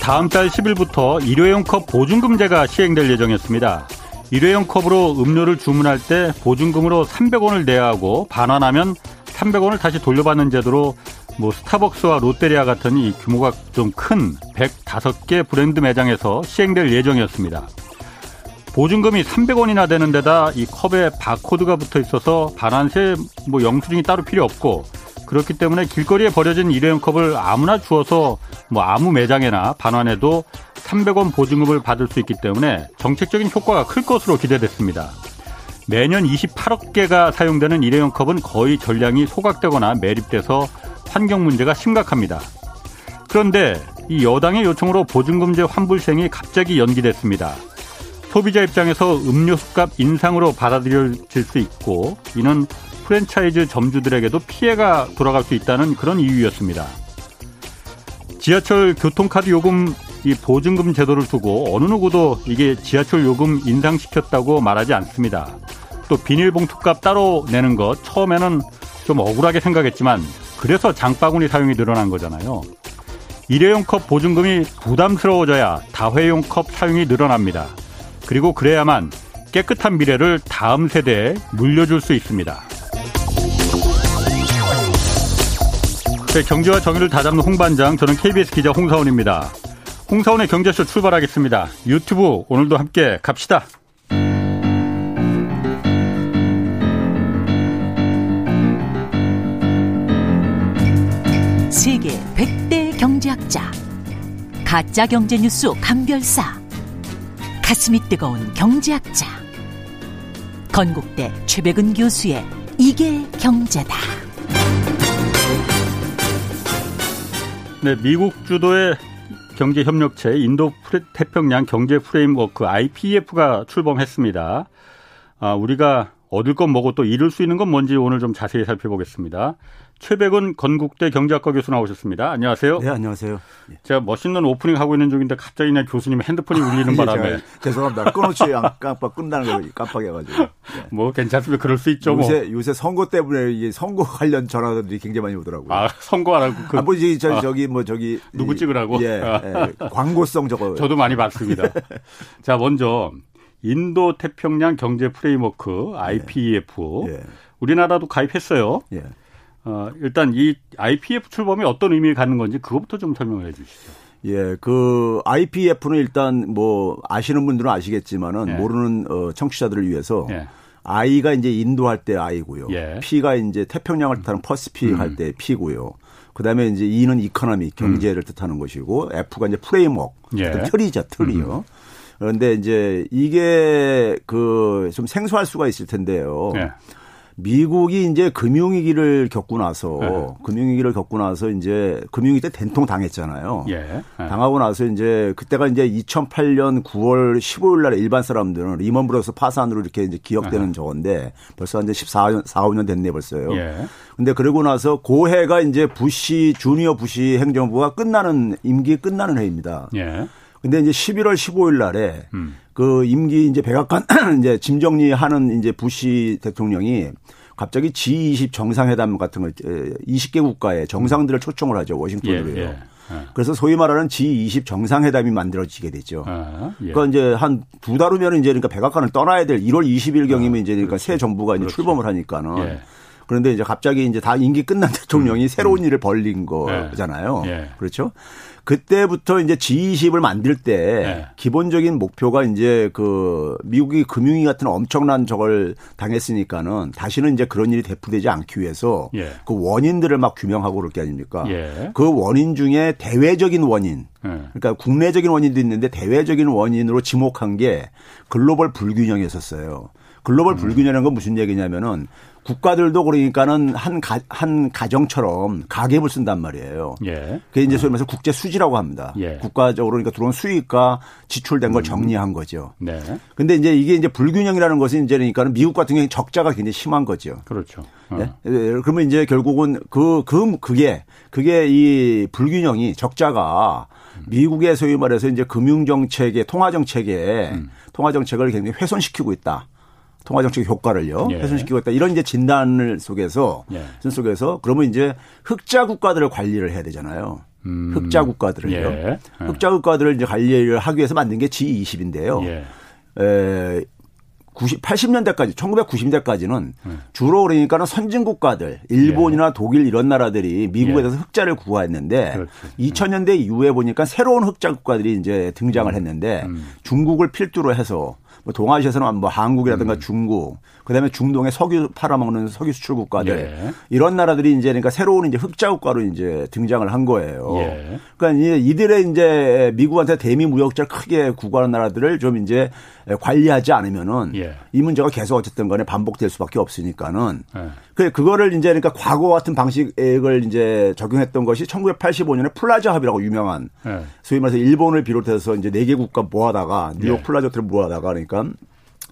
다음 달 10일부터 일회용 컵 보증금제가 시행될 예정이었습니다. 일회용 컵으로 음료를 주문할 때 보증금으로 300원을 내야 하고 반환하면 300원을 다시 돌려받는 제도로 뭐 스타벅스와 롯데리아 같은 이 규모가 좀 큰 105개 브랜드 매장에서 시행될 예정이었습니다. 보증금이 300원이나 되는 데다 이 컵에 바코드가 붙어 있어서 반환세 뭐 영수증이 따로 필요 없고 그렇기 때문에 길거리에 버려진 일회용 컵을 아무나 주어서 뭐 아무 매장에나 반환해도 300원 보증금을 받을 수 있기 때문에 정책적인 효과가 클 것으로 기대됐습니다. 매년 28억 개가 사용되는 일회용 컵은 거의 전량이 소각되거나 매립돼서 환경 문제가 심각합니다. 그런데 이 여당의 요청으로 보증금제 환불 시행이 갑자기 연기됐습니다. 소비자 입장에서 음료수값 인상으로 받아들여질 수 있고 이는 프랜차이즈 점주들에게도 피해가 돌아갈 수 있다는 그런 이유였습니다. 지하철 교통카드 요금 이 보증금 제도를 두고 어느 누구도 이게 지하철 요금 인상시켰다고 말하지 않습니다. 또 비닐봉투값 따로 내는 것 처음에는 좀 억울하게 생각했지만 그래서 장바구니 사용이 늘어난 거잖아요. 일회용 컵 보증금이 부담스러워져야 다회용 컵 사용이 늘어납니다. 그리고 그래야만 깨끗한 미래를 다음 세대에 물려줄 수 있습니다. 네, 경제와 정의를 다잡는 홍반장, 저는 KBS 기자 홍사원입니다. 홍사원의 경제쇼 출발하겠습니다. 유튜브 오늘도 함께 갑시다. 세계 100대 경제학자 가짜 경제 뉴스 감별사 가슴이 뜨거운 경제학자 건국대 최백은 교수의 이게 경제다. 네, 미국 주도의 경제 협력체 인도 태평양 경제 프레임워크 IPF가 출범했습니다. 아, 우리가 얻을 건 뭐고 또 잃을 수 있는 건 뭔지 오늘 좀 자세히 살펴보겠습니다. 최배근 건국대 경제학과 교수 나오셨습니다. 안녕하세요. 네, 안녕하세요. 제가 멋있는 오프닝 하고 있는 중인데 갑자기 그냥 교수님 핸드폰이 울리는 아, 바람에 죄송합니다. 끊어치 깜빡 끝나는 거 깜빡해가지고. 네. 뭐 괜찮습니다. 그럴 수 있죠. 요새 뭐. 요새 선거 때문에 이게 선거 관련 전화들이 굉장히 많이 오더라고요. 아 선거하라고. 그, 아, 뭐 저, 아, 저기 뭐 저기 누구 찍으라고? 예, 예 광고성 저거. 저도 많이 봤습니다. 자 먼저 인도 태평양 경제 framework IPEF 예. 우리나라도 가입했어요. 예. 어, 일단 이 IPF 출범이 어떤 의미를 갖는 건지 그것부터 좀 설명을 해 주시죠. 예, 그 IPF는 일단 뭐 아시는 분들은 아시겠지만은 예. 모르는 어, 청취자들을 위해서 예. I가 이제 인도할 때 I고요. 예. P가 이제 태평양을 뜻하는 Pacific 음. 할때 P고요. 그다음에 이제 E는 economy 경제를 음. 뜻하는 것이고 F가 이제 framework 예. 틀이죠, 틀이요. 음. 그런데 이제 이게 그 좀 생소할 수가 있을 텐데요. 예. 미국이 이제 금융위기를 겪고 나서 네. 금융위기를 겪고 나서 이제 금융위기 때 된통 당했잖아요. 예. 네. 당하고 나서 이제 그때가 이제 2008년 9월 15일 날에 일반 사람들은 리먼 브라더스 파산으로 이렇게 이제 기억되는 네. 저건데 벌써 이제 14년 4, 5년 됐네 벌써요. 예. 근데 그러고 나서 그 해가 이제 부시 주니어 부시 행정부가 끝나는 임기 끝나는 해입니다. 예. 근데 이제 11월 15일 날에 음. 그 임기 이제 백악관 이제 짐 정리하는 이제 부시 대통령이 갑자기 G20 정상회담 같은 걸 20개 국가의 정상들을 초청을 하죠 워싱턴으로요. 예, 예. 예. 그래서 소위 말하는 G20 정상회담이 만들어지게 되죠. 아, 예. 그러니까 이제 한 두 달 후면 이제 그러니까 백악관을 떠나야 될 1월 20일 경이면 아, 이제 그러니까 그렇지. 새 정부가 이제 그렇지. 출범을 하니까는 예. 그런데 이제 갑자기 이제 다 임기 끝난 대통령이 음, 새로운 음. 일을 벌린 거잖아요. 예. 그렇죠? 그때부터 이제 G20을 만들 때 네. 기본적인 목표가 이제 그 미국이 금융위 같은 엄청난 저걸 당했으니까는 다시는 이제 그런 일이 대풀되지 않기 위해서 예. 그 원인들을 막 규명하고 그럴 게 아닙니까? 예. 그 원인 중에 대외적인 원인 예. 그러니까 국내적인 원인도 있는데 대외적인 원인으로 지목한 게 글로벌 불균형이었었어요. 글로벌 음. 불균형이라는 건 무슨 얘기냐면은 국가들도 그러니까는 한, 가, 한 가정처럼 가계부를 쓴단 말이에요. 예. 그게 이제 소위 말해서 국제 수지라고 합니다. 예. 국가적으로 그러니까 들어온 수익과 지출된 걸 음. 정리한 거죠. 네. 근데 이제 이게 이제 불균형이라는 것은 이제 그러니까는 미국 같은 경우에 적자가 굉장히 심한 거죠. 그렇죠. 어. 네? 그러면 이제 결국은 그, 그, 그게, 그게 이 불균형이 적자가 미국의 소위 말해서 이제 금융정책의 통화정책에 음. 통화정책을 굉장히 훼손시키고 있다. 통화정책 효과를요 예. 훼손시키고 있다 이런 이제 진단을 속에서 예. 속에서 그러면 이제 흑자 국가들을 관리를 해야 되잖아요. 음. 흑자 국가들을요. 예. 흑자 국가들을 이제 관리를 하기 위해서 만든 게 G20인데요. 예. 에, 90, 80년대까지, 1990년대까지는 네. 주로 그러니까는 선진 국가들, 일본이나 예. 독일 이런 나라들이 미국에 대해서 예. 흑자를 구하했는데 그렇지. 2000년대 이후에 보니까 새로운 흑자 국가들이 이제 등장을 음. 했는데 음. 중국을 필두로 해서 뭐 동아시아에서는 뭐 한국이라든가 음. 중국, 그다음에 중동의 석유 팔아먹는 석유 수출 국가들 예. 이런 나라들이 이제 그러니까 새로운 이제 흑자 국가로 이제 등장을 한 거예요. 예. 그러니까 이들의 이제 미국한테 대미 무역자를 크게 구가하는 나라들을 좀 이제 관리하지 않으면은 예. 이 문제가 계속 어쨌든 간에 반복될 수밖에 없으니까는 예. 그 그거를 이제 그러니까 과거 같은 방식을 이제 적용했던 것이 1985년에 플라자 합의라고 유명한 예. 소위 말해서 일본을 비롯해서 이제 네 개 국가 모아다가 뉴욕 예. 플라자 호텔을 모아다가 그러니까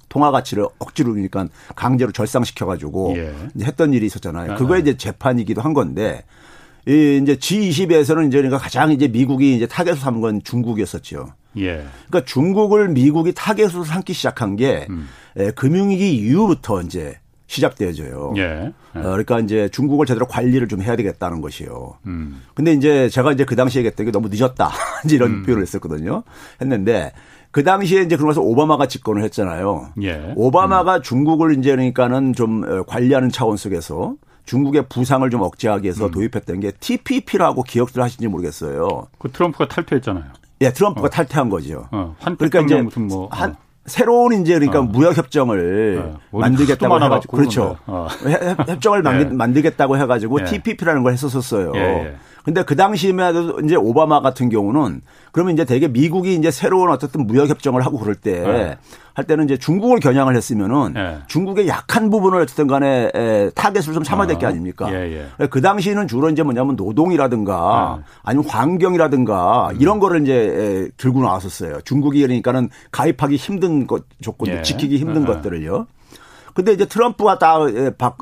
통화 가치를 억지로 그러니까 강제로 절상시켜 가지고 예. 했던 일이 있었잖아요. 아, 그거에 아. 이제 재판이기도 한 건데 이 이제 G20에서는 이제 그러니까 가장 이제 미국이 이제 타겟으로 삼은 건 중국이었었죠. 예. 그러니까 중국을 미국이 타겟으로 삼기 시작한 게 음. 예, 금융위기 이후부터 이제 시작되어져요. 예. 예. 어, 그러니까 이제 중국을 제대로 관리를 좀 해야 되겠다는 것이요. 음. 근데 이제 제가 이제 그 당시에 얘기했던 게 너무 늦었다. 이제 이런 음. 표현을 했었거든요. 했는데 그 당시에 이제 그러면서 오바마가 집권을 했잖아요. 예. 오바마가 음. 중국을 이제 그러니까는 좀 어, 관리하는 차원 속에서 중국의 부상을 좀 억제하기 위해서 음. 도입했던 게 TPP라고 기억들 하시는지 모르겠어요. 그 트럼프가 탈퇴했잖아요. 예, 트럼프가 어. 탈퇴한 거죠. 어, 그러니까 이제 무슨 뭐 한, 어. 새로운 이제 그러니까 어. 무역 협정을 어. 만들겠다고 해가지고 그렇죠. 어. 협정을 예. 만들겠다고 해가지고 예. TPP라는 걸 했었었어요. 예. 예. 근데 그 당시에도 이제 오바마 같은 경우는 그러면 이제 되게 미국이 이제 새로운 어쨌든 무역 협정을 하고 그럴 때할 네. 때는 이제 중국을 겨냥을 했으면은 네. 중국의 약한 부분을 어쨌든 간에 에, 타겟을 좀 삼아야 될 게 아닙니까? 예, 예. 그 당시에는 주로 이제 뭐냐면 노동이라든가 네. 아니면 환경이라든가 음. 이런 거를 이제 에, 들고 나왔었어요. 중국이 그러니까는 가입하기 힘든 것 조건, 예. 지키기 힘든 네. 것들을요. 근데 이제 트럼프가 딱 예, 박,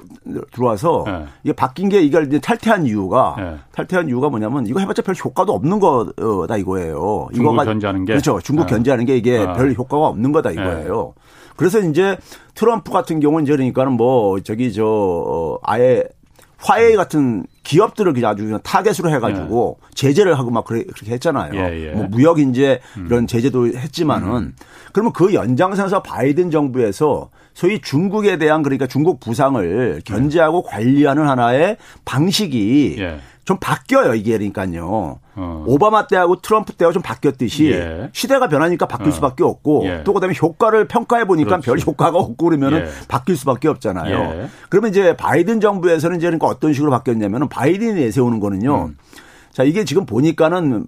들어와서 네. 이게 바뀐 게 이걸 이제 탈퇴한 이유가 네. 탈퇴한 이유가 뭐냐면 이거 해봤자 별 효과도 없는 거다 이거예요. 중국 이거가 견제하는 게 그렇죠. 중국 네. 견제하는 게 이게 아. 별 효과가 없는 거다 이거예요. 그래서 이제 트럼프 같은 경우는 이제 그러니까는 뭐 저기 저 어, 아예 화웨이 같은 기업들을 그냥 아주 그냥 타겟으로 해가지고 예. 제재를 하고 막 그래, 그렇게 했잖아요. 예, 예. 뭐 무역 인제 음. 이런 제재도 했지만은 음. 그러면 그 연장선에서 바이든 정부에서 소위 중국에 대한 그러니까 중국 부상을 견제하고 관리하는 하나의 방식이 예. 좀 바뀌어요 이게 그러니까요. 어. 오바마 때하고 트럼프 때하고 좀 바뀌었듯이 예. 시대가 변하니까 바뀔 어. 수밖에 없고 예. 또 그다음에 효과를 평가해 보니까 별 효과가 없고 그러면은 예. 바뀔 수밖에 없잖아요. 예. 그러면 이제 바이든 정부에서는 이제 그러니까 어떤 식으로 바뀌었냐면은 바이든이 내세우는 거는요. 음. 자 이게 지금 보니까는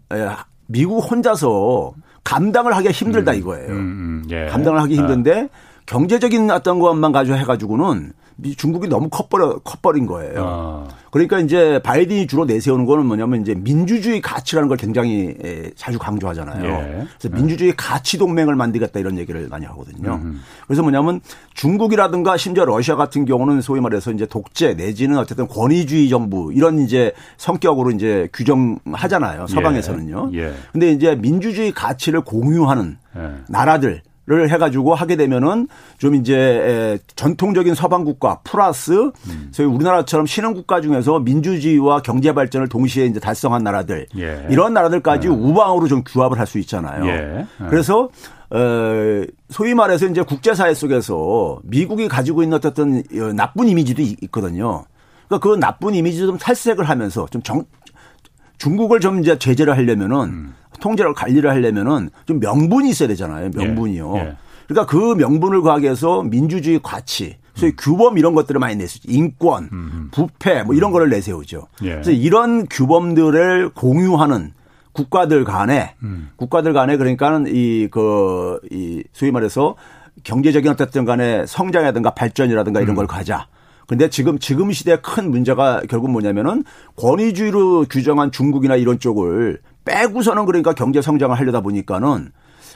미국 혼자서 감당을 하기가 힘들다 음. 이거예요. 음, 음. 예. 감당을 하기 힘든데 경제적인 어떤 것만 가지고 해가지고는 중국이 너무 커버려 커버린 거예요. 아. 그러니까 이제 바이든이 주로 내세우는 거는 뭐냐면 이제 민주주의 가치라는 걸 굉장히 자주 강조하잖아요. 예. 그래서 민주주의 가치 동맹을 만들겠다 이런 얘기를 많이 하거든요. 음. 그래서 뭐냐면 중국이라든가 심지어 러시아 같은 경우는 소위 말해서 이제 독재 내지는 어쨌든 권위주의 정부 이런 이제 성격으로 이제 규정하잖아요. 서방에서는요. 예. 예. 근데 이제 민주주의 가치를 공유하는 예. 나라들 를 해가지고 하게 되면은 좀 이제 전통적인 서방 국가 플러스 음. 소위 우리나라처럼 신흥 국가 중에서 민주주의와 경제 발전을 동시에 이제 달성한 나라들 예. 이런 나라들까지 예. 우방으로 좀 규합을 할 수 있잖아요. 예. 예. 그래서 어 소위 말해서 이제 국제사회 속에서 미국이 가지고 있는 어떤 나쁜 이미지도 있거든요. 그러니까 그 나쁜 이미지도 좀 탈색을 하면서 좀 정, 중국을 좀 이제 제재를 하려면은 음. 통제를 관리를 하려면은 좀 명분이 있어야 되잖아요. 명분이요. 예. 예. 그러니까 그 명분을 가하기 위해서 민주주의 가치, 소위 음. 규범 이런 것들을 많이 내세우죠. 인권, 음. 부패 뭐 이런 음. 거를 내세우죠. 예. 그래서 이런 규범들을 공유하는 국가들 간에 음. 국가들 간에 그러니까는 이그이 소위 말해서 경제적인 어쨌든 간에 성장이라든가 발전이라든가 이런 음. 걸 가자. 근데 지금 지금 시대의 큰 문제가 결국 뭐냐면은 권위주의로 규정한 중국이나 이런 쪽을 빼고서는 그러니까 경제 성장을 하려다 보니까는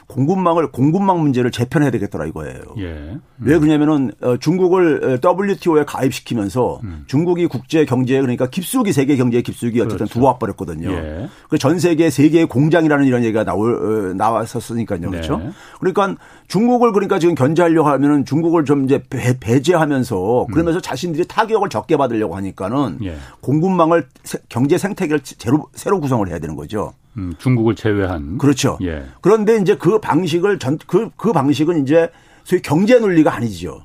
공급망을 공급망 문제를 재편해야 되겠더라 이거예요. 예. 음. 왜 그러냐면은 어, 중국을 WTO에 가입시키면서 음. 중국이 국제 경제에 그러니까 깊숙이 세계 경제의 깊숙이 어쨌든 그렇죠. 들어와 버렸거든요. 예. 그전 세계 세계의 공장이라는 이런 얘기가 나올 어, 나왔었으니까요. 그렇죠? 네. 그러니까 중국을 그러니까 지금 견제하려고 하면은 중국을 좀 이제 배, 제하면서 음. 그러면서 음. 자신들이 타격을 적게 받으려고 하니까는 예. 공급망을 경제 생태계를 새로 새로 구성을 해야 되는 거죠. 음, 중국을 제외한. 그렇죠. 예. 그런데 이제 그 방식을 전, 그, 그 방식은 이제 소위 경제 논리가 아니죠.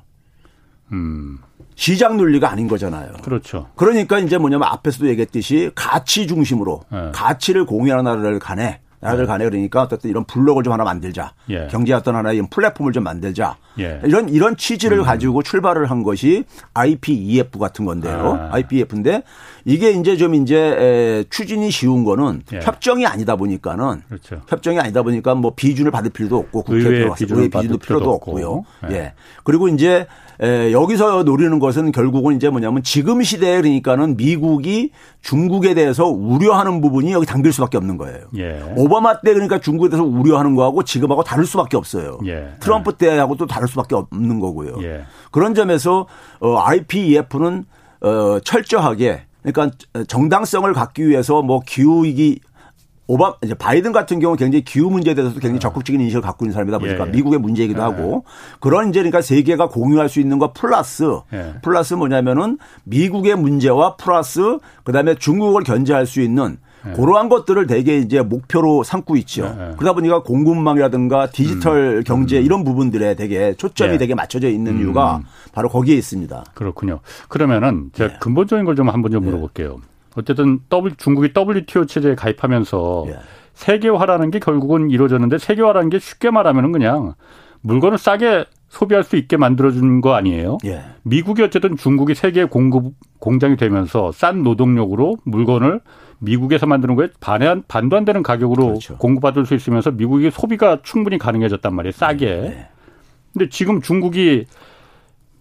음. 시장 논리가 아닌 거잖아요. 그렇죠. 그러니까 이제 뭐냐면 앞에서도 얘기했듯이 가치 중심으로 예. 가치를 공유하는 나라를 간에 나라들 예. 간에 그러니까 어쨌든 이런 블록을 좀 하나 만들자. 예. 경제 어떤 하나의 플랫폼을 좀 만들자. 예. 이런 이런 취지를 음. 가지고 출발을 한 것이 IPEF 같은 건데요. 아. IPEF인데 이게 이제 좀 이제 추진이 쉬운 거는 예. 협정이 아니다 보니까는 그렇죠. 협정이 아니다 보니까 뭐 비준을 받을 필요도 없고 국회 비준을 받을 필요도 없고요. 예. 예. 그리고 이제 에, 여기서 노리는 것은 결국은 이제 뭐냐면 지금 시대에 그러니까는 미국이 중국에 대해서 우려하는 부분이 여기 담길 수밖에 없는 거예요. 예. 오바마 때 그러니까 중국에 대해서 우려하는 거하고 지금하고 다를 수밖에 없어요. 예. 트럼프 때하고 또 다를 수밖에 없는 거고요. 예. 그런 점에서 어, IPEF는 어, 철저하게 그러니까 정당성을 갖기 위해서 뭐 기후 위기 오바 이제 바이든 같은 경우 굉장히 기후 문제에 대해서도 굉장히 네. 적극적인 인식을 갖고 있는 사람이다 보니까 예, 예. 미국의 문제이기도 예. 하고 그런 이제 그러니까 세계가 공유할 수 있는 것 플러스 예. 플러스 뭐냐면은 미국의 문제와 플러스 그다음에 중국을 견제할 수 있는 예. 그러한 것들을 대개 이제 목표로 삼고 있죠. 예. 그러다 보니까 공급망이라든가 디지털 음. 경제 음. 이런 부분들에 되게 초점이 되게 맞춰져 있는 음. 이유가 바로 거기에 있습니다. 그렇군요. 그러면은 제가 근본적인 걸 좀 한번 좀 물어볼게요. 어쨌든 더블 중국이 WTO 체제에 가입하면서 예. 세계화라는 게 결국은 이루어졌는데 세계화라는 게 쉽게 말하면은 그냥 물건을 싸게 소비할 수 있게 만들어준 거 아니에요? 예. 미국이 어쨌든 중국이 세계 공급 공장이 되면서 싼 노동력으로 물건을 미국에서 만드는 거에 반한 반도 안 되는 가격으로 그렇죠. 공급받을 수 있으면서 미국이 소비가 충분히 가능해졌단 말이에요. 싸게. 예. 근데 지금 중국이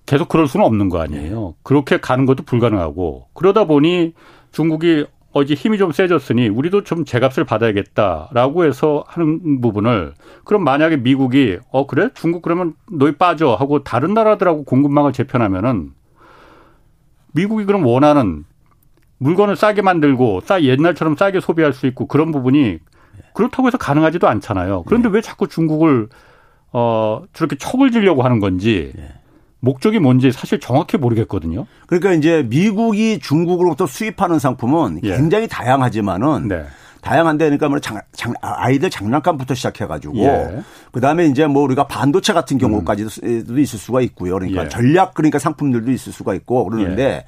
계속 그럴 수는 없는 거 아니에요. 예. 그렇게 가는 것도 불가능하고 그러다 보니 중국이 어제 힘이 좀 세졌으니 우리도 좀 제값을 받아야겠다라고 해서 하는 부분을 그럼 만약에 미국이 어 그래 중국 그러면 너희 빠져 하고 다른 나라들하고 공급망을 재편하면은 미국이 그럼 원하는 물건을 싸게 만들고 싸 옛날처럼 싸게 소비할 수 있고 그런 부분이 그렇다고 해서 가능하지도 않잖아요. 그런데 네. 왜 자꾸 중국을 어 저렇게 척을 지려고 하는 건지 네. 목적이 뭔지 사실 정확히 모르겠거든요. 그러니까 이제 미국이 중국으로부터 수입하는 상품은 예. 굉장히 다양하지만은 네. 다양한데 그러니까 뭐 장, 장, 아이들 장난감부터 시작해가지고 예. 그 다음에 이제 뭐 우리가 반도체 같은 경우까지도 음. 있을 수가 있고요. 그러니까 예. 전략 그러니까 상품들도 있을 수가 있고 그러는데 예.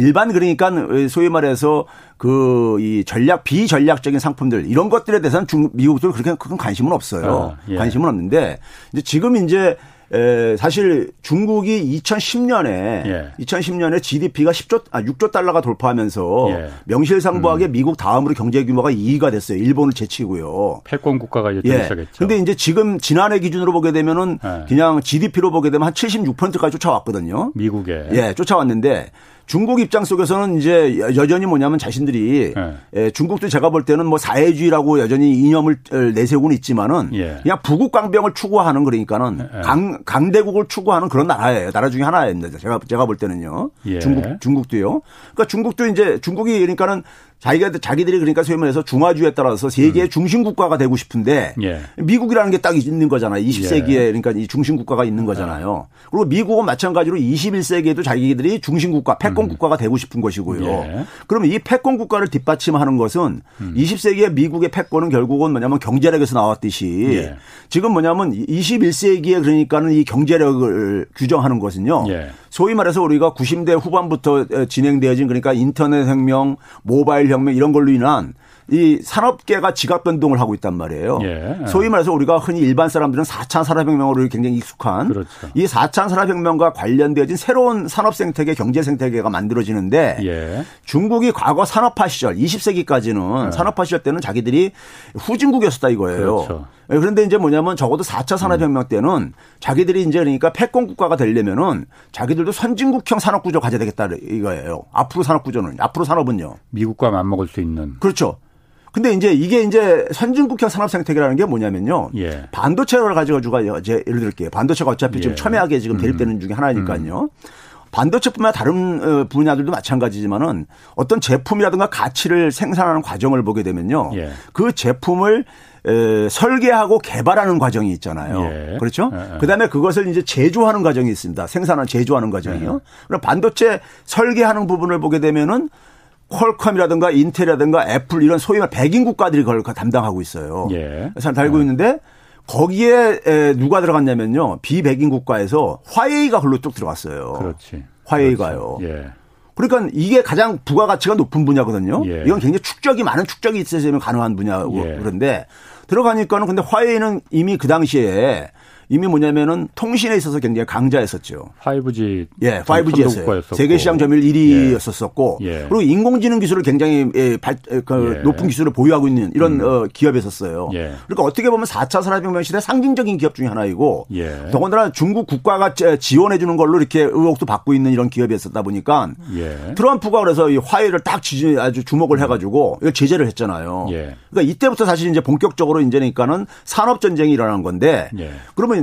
일반 그러니까 소위 말해서 그 이 전략 비전략적인 상품들 이런 것들에 대해서는 중 미국도 그렇게 큰 관심은 없어요. 어, 관심은 없는데 이제 지금 이제 에, 사실 중국이 2010년에 예. 2010년에 GDP가 10조 아 6조 달러가 돌파하면서 예. 명실상부하게 음. 미국 다음으로 경제 규모가 2위가 됐어요. 일본을 제치고요. 패권 국가가 이제 예. 시작했죠. 근데 이제 지금 지난해 기준으로 보게 되면은 예. 그냥 GDP로 보게 되면 한 76%까지 쫓아왔거든요. 미국에. 예, 쫓아왔는데 중국 입장 속에서는 이제 여전히 뭐냐면 자신들이 네. 예, 중국도 제가 볼 때는 뭐 사회주의라고 여전히 이념을 내세우고는 있지만은 예. 그냥 부국 강병을 추구하는 그러니까는 예. 강 강대국을 추구하는 그런 나라예요. 나라 중에 하나입니다. 제가 제가 볼 때는요. 예. 중국 중국도요. 그러니까 중국도 이제 중국이 그러니까는 자기가 자기들이 그러니까 소위 말해서 중화주의에 따라서 세계의 음. 중심 국가가 되고 싶은데 예. 미국이라는 게 딱 있는 거잖아요. 20세기에 예. 그러니까 이 중심 국가가 있는 거잖아요. 그리고 미국은 마찬가지로 21세기에도 자기들이 중심 국가, 패권 음. 국가가 되고 싶은 것이고요. 예. 그러면 이 패권 국가를 뒷받침하는 것은 음. 20세기에 미국의 패권은 결국은 뭐냐면 경제력에서 나왔듯이 예. 지금 뭐냐면 21세기에 그러니까는 이 경제력을 규정하는 것은요. 예. 소위 말해서 우리가 90대 후반부터 진행되어진 그러니까 인터넷 혁명, 모바일 혁명 이런 걸로 인한 이 산업계가 지각 변동을 하고 있단 말이에요. 예. 소위 말해서 우리가 흔히 일반 사람들은 4차 산업혁명으로 굉장히 익숙한 그렇죠. 이 4차 산업혁명과 관련되어진 새로운 산업 생태계, 경제 생태계가 만들어지는데 예. 중국이 과거 산업화 시절 20세기까지는 예. 산업화 시절 때는 자기들이 후진국이었다 이거예요. 그렇죠. 예, 그런데 이제 뭐냐면 적어도 4차 산업혁명 때는 자기들이 이제 그러니까 패권 국가가 되려면은 자기들도 선진국형 산업 구조 가져야 되겠다 이거예요. 앞으로 산업 구조는 앞으로 산업은요. 미국과 맞먹을 수 있는. 그렇죠. 근데 이제 이게 이제 선진국형 산업 생태계라는 게 뭐냐면요. 예. 반도체를 가지고가 이제 예를 들게요. 반도체가 어차피 예. 지금 첨예하게 지금 대립되는 음. 중에 하나니까요. 음. 반도체뿐만 다른 어, 분야들도 마찬가지지만은 어떤 제품이라든가 가치를 생산하는 과정을 보게 되면요. 예. 그 제품을 에, 설계하고 개발하는 과정이 있잖아요. 예. 그렇죠? 예. 예. 그다음에 그것을 이제 제조하는 과정이 있습니다. 생산한 제조하는 과정이요. 예. 그럼 반도체 설계하는 부분을 보게 되면은 퀄컴이라든가 인텔이라든가 애플 이런 소위 말 백인 국가들이 그걸 담당하고 있어요. 예. 잘 달고 예. 있는데 거기에 누가 들어갔냐면요. 비백인 국가에서 화웨이가 글로 쭉 들어갔어요. 그렇지. 화웨이가요. 그렇지. 예. 그러니까 이게 가장 부가가치가 높은 분야거든요. 예. 이건 굉장히 축적이 많은 축적이 있어야면 가능한 분야고 예. 그런데 들어가니까는 근데 화웨이는 이미 그 당시에 이미 뭐냐면은 통신에 있어서 굉장히 강자였었죠. 5G. 예, 5G였어요. 세계 시장 점유율 1위였었고 예. 그리고 인공지능 기술을 굉장히 예, 발, 그 예. 높은 기술을 보유하고 있는 이런 음. 어, 기업이었었어요. 예. 그러니까 어떻게 보면 4차 산업혁명 시대 상징적인 기업 중에 하나이고 예. 더군다나 중국 국가가 지원해 주는 걸로 이렇게 의혹도 받고 있는 이런 기업이었었다 보니까 예. 트럼프가 그래서 이 화해를 딱 아주 주목을 해 가지고 이걸 제재를 했잖아요. 그러니까 이때부터 사실 이제 본격적으로 이제니까는 산업 전쟁이 일어난 건데 그러면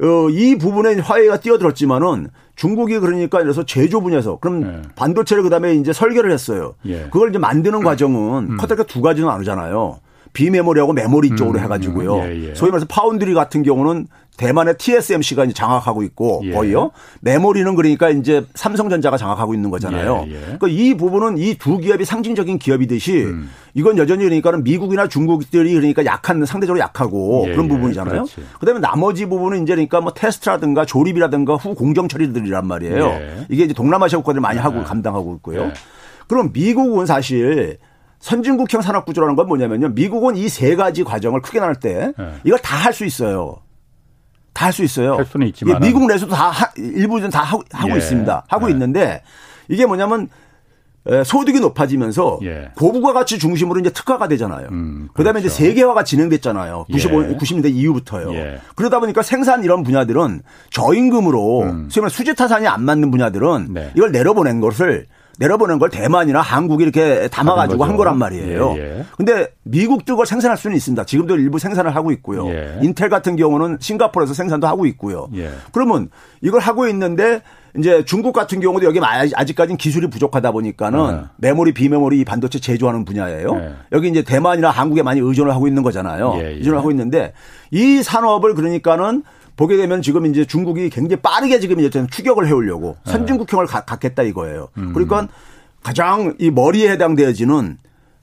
어, 이 부분에 화해가 뛰어들었지만은 중국이 그러니까 그래서 제조 분야에서 그럼 네. 반도체를 그다음에 이제 설계를 했어요. 예. 그걸 이제 만드는 과정은 음. 커다랗게 두 가지는 나누잖아요. 비메모리하고 메모리 쪽으로 음. 해가지고요. 예, 예. 소위 말해서 파운드리 같은 경우는 대만의 TSMC가 이제 장악하고 있고 예. 거의요. 메모리는 그러니까 이제 삼성전자가 장악하고 있는 거잖아요. 예, 예. 그러니까 이 부분은 이 두 기업이 상징적인 기업이듯이 음. 이건 여전히 그러니까는 미국이나 중국들이 그러니까 약한 상대적으로 약하고 예, 그런 예. 부분이잖아요. 그렇지. 그다음에 나머지 부분은 이제 그러니까 뭐 테스트라든가 조립이라든가 후 공정 처리들이란 말이에요. 예. 이게 이제 동남아시아 국가들이 많이 하고 감당하고 있고요. 그럼 미국은 사실 선진국형 산업 구조라는 건 뭐냐면요. 미국은 이 세 가지 과정을 크게 나눌 때 이걸 다 할 수 있어요. 다 할 수 있어요. 할 수는 있지만 미국 내에서도 다 일부는 다 하고, 하고 예. 있습니다. 하고 예. 있는데 이게 뭐냐면 소득이 높아지면서 예. 고부가 가치 중심으로 이제 특화가 되잖아요. 음, 그다음에 그렇죠. 이제 세계화가 진행됐잖아요. 95, 예. 90년대 이후부터요. 예. 그러다 보니까 생산 이런 분야들은 저임금으로 음. 소위 말 수지 타산이 안 맞는 분야들은 네. 이걸 내려보낸 것을 내려보낸 걸 대만이나 한국이 이렇게 담아가지고 한 거란 말이에요. 예, 예. 근데 미국도 그걸 생산할 수는 있습니다. 지금도 일부 생산을 하고 있고요. 예. 인텔 같은 경우는 싱가포르에서 생산도 하고 있고요. 예. 그러면 이걸 하고 있는데 이제 중국 같은 경우도 여기 아직까지는 기술이 부족하다 보니까는 네. 메모리 비메모리 반도체 제조하는 분야예요. 네. 여기 이제 대만이나 한국에 많이 의존을 하고 있는 거잖아요. 예, 예. 의존을 하고 있는데 이 산업을 그러니까는 보게 되면 지금 이제 중국이 굉장히 빠르게 지금 이제 추격을 해오려고 네. 선진국형을 갖겠다 이거예요. 음. 그러니까 가장 이 머리에 해당되어지는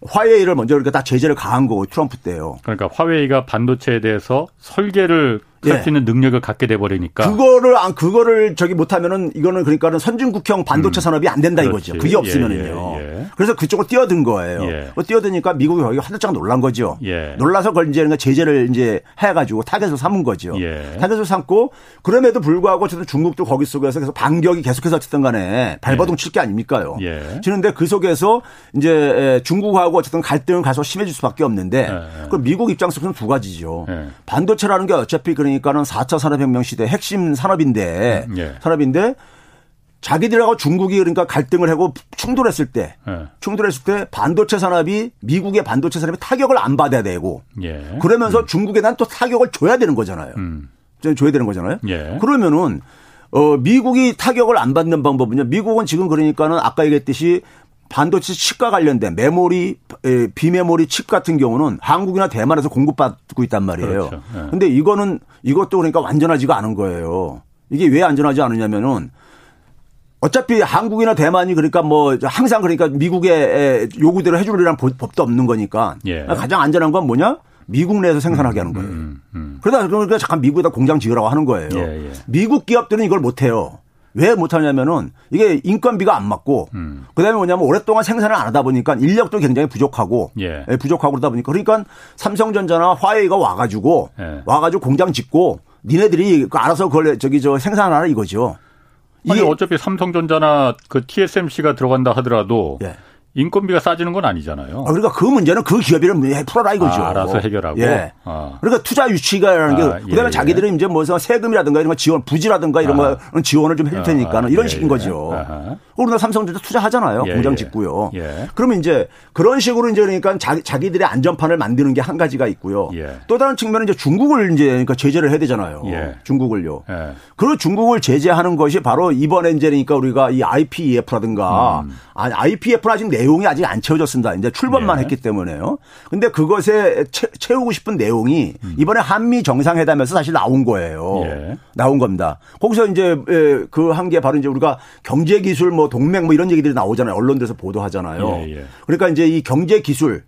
화웨이를 먼저 이렇게 다 제재를 가한 거고 트럼프 때요. 그러니까 화웨이가 반도체에 대해서 설계를 할수 예. 있는 능력을 갖게 돼 버리니까 그거를 안 그거를 저기 못하면은 이거는 그러니까는 선진국형 반도체 음. 산업이 안 된다 그렇지. 이거죠. 그게 없으면은요. 예, 예, 예. 그래서 그쪽으로 뛰어든 거예요. 예. 뭐 뛰어드니까 미국이 거기 화들짝 놀란 거죠. 예. 놀라서 그걸 이제 제재를 이제 해가지고 타겟을 삼은 거죠. 타겟을 삼고 그럼에도 불구하고 어쨌든 중국도 거기 속에서 계속 반격이 계속해서 어쨌든 간에 발버둥 칠 게 아닙니까요. 치는데 그 속에서 이제 중국하고 어쨌든 갈등을 가서 심해질 수밖에 없는데 그 미국 입장에서는 두 가지죠. 반도체라는 게 어차피 그러니 그러니까는 4차 산업혁명 시대 핵심 산업인데 음, 예. 산업인데 자기들하고 중국이 그러니까 갈등을 하고 충돌했을 때 예. 충돌했을 때 반도체 산업이 미국의 반도체 산업이 타격을 안 받아야 되고 예. 그러면서 음. 중국에 난 또 타격을 줘야 되는 거잖아요. 음. 줘야 되는 거잖아요. 예. 그러면은 어 미국이 타격을 안 받는 방법은요. 미국은 지금 그러니까는 아까 얘기했듯이 반도체 칩과 관련된 메모리, 비메모리 칩 같은 경우는 한국이나 대만에서 공급받고 있단 말이에요. 그렇죠. 네. 근데 이거는 이것도 그러니까 완전하지가 않은 거예요. 이게 왜 안전하지 않느냐면은 어차피 한국이나 대만이 그러니까 뭐 항상 그러니까 미국의 요구대로 해주려는 법도 없는 거니까 예. 가장 안전한 건 뭐냐? 미국 내에서 생산하게 하는 거예요. 음, 음, 음. 그러다 그러니까 잠깐 미국에다 공장 지으라고 하는 거예요. 예, 예. 미국 기업들은 이걸 못 해요. 왜 못하냐면은 이게 인건비가 안 맞고 음. 그다음에 뭐냐면 오랫동안 생산을 안 하다 보니까 인력도 굉장히 부족하고 예. 예 부족하고 그러다 보니까 그러니까 삼성전자나 화웨이가 와가지고 예. 와가지고 공장 짓고 니네들이 그 알아서 그걸 저기 저 생산하라 이거죠. 아니 어차피 삼성전자나 그 TSMC가 들어간다 하더라도 예. 인건비가 싸지는 건 아니잖아요. 아, 그러니까 그 문제는 그 기업이랑 풀어라 이거죠. 아, 알아서 해결하고. 예. 아. 그러니까 투자 유치가라는 게 아, 그다음에 예, 자기들은 예. 이제 뭐서 세금이라든가 이런 거 지원, 부지라든가 이런 거 지원을 좀 해줄 테니까는 이런 예, 식인 거죠. 아 우리나라 삼성전자 투자하잖아요. 예, 공장 짓고요. 그러면 이제 그런 식으로 이제 그러니까 자기, 자기들의 안전판을 만드는 게 한 가지가 있고요. 또 다른 측면은 이제 중국을 이제 그러니까 제재를 해야 되잖아요. 중국을요. 그 중국을 제재하는 것이 바로 이번에 이제 그러니까 우리가 이 IPEF라든가 음. IPF는 아직 내용이 아직 안 채워졌습니다. 이제 출범만 예. 했기 때문에요. 근데 그것에 채, 우고 싶은 내용이 음. 이번에 한미 정상회담에서 사실 나온 거예요. 예. 나온 겁니다. 거기서 이제 그 한 게 바로 이제 우리가 경제 기술 뭐 동맹 뭐 이런 얘기들이 나오잖아요. 언론들에서 보도하잖아요. 예, 예. 그러니까 이제 이 경제 기술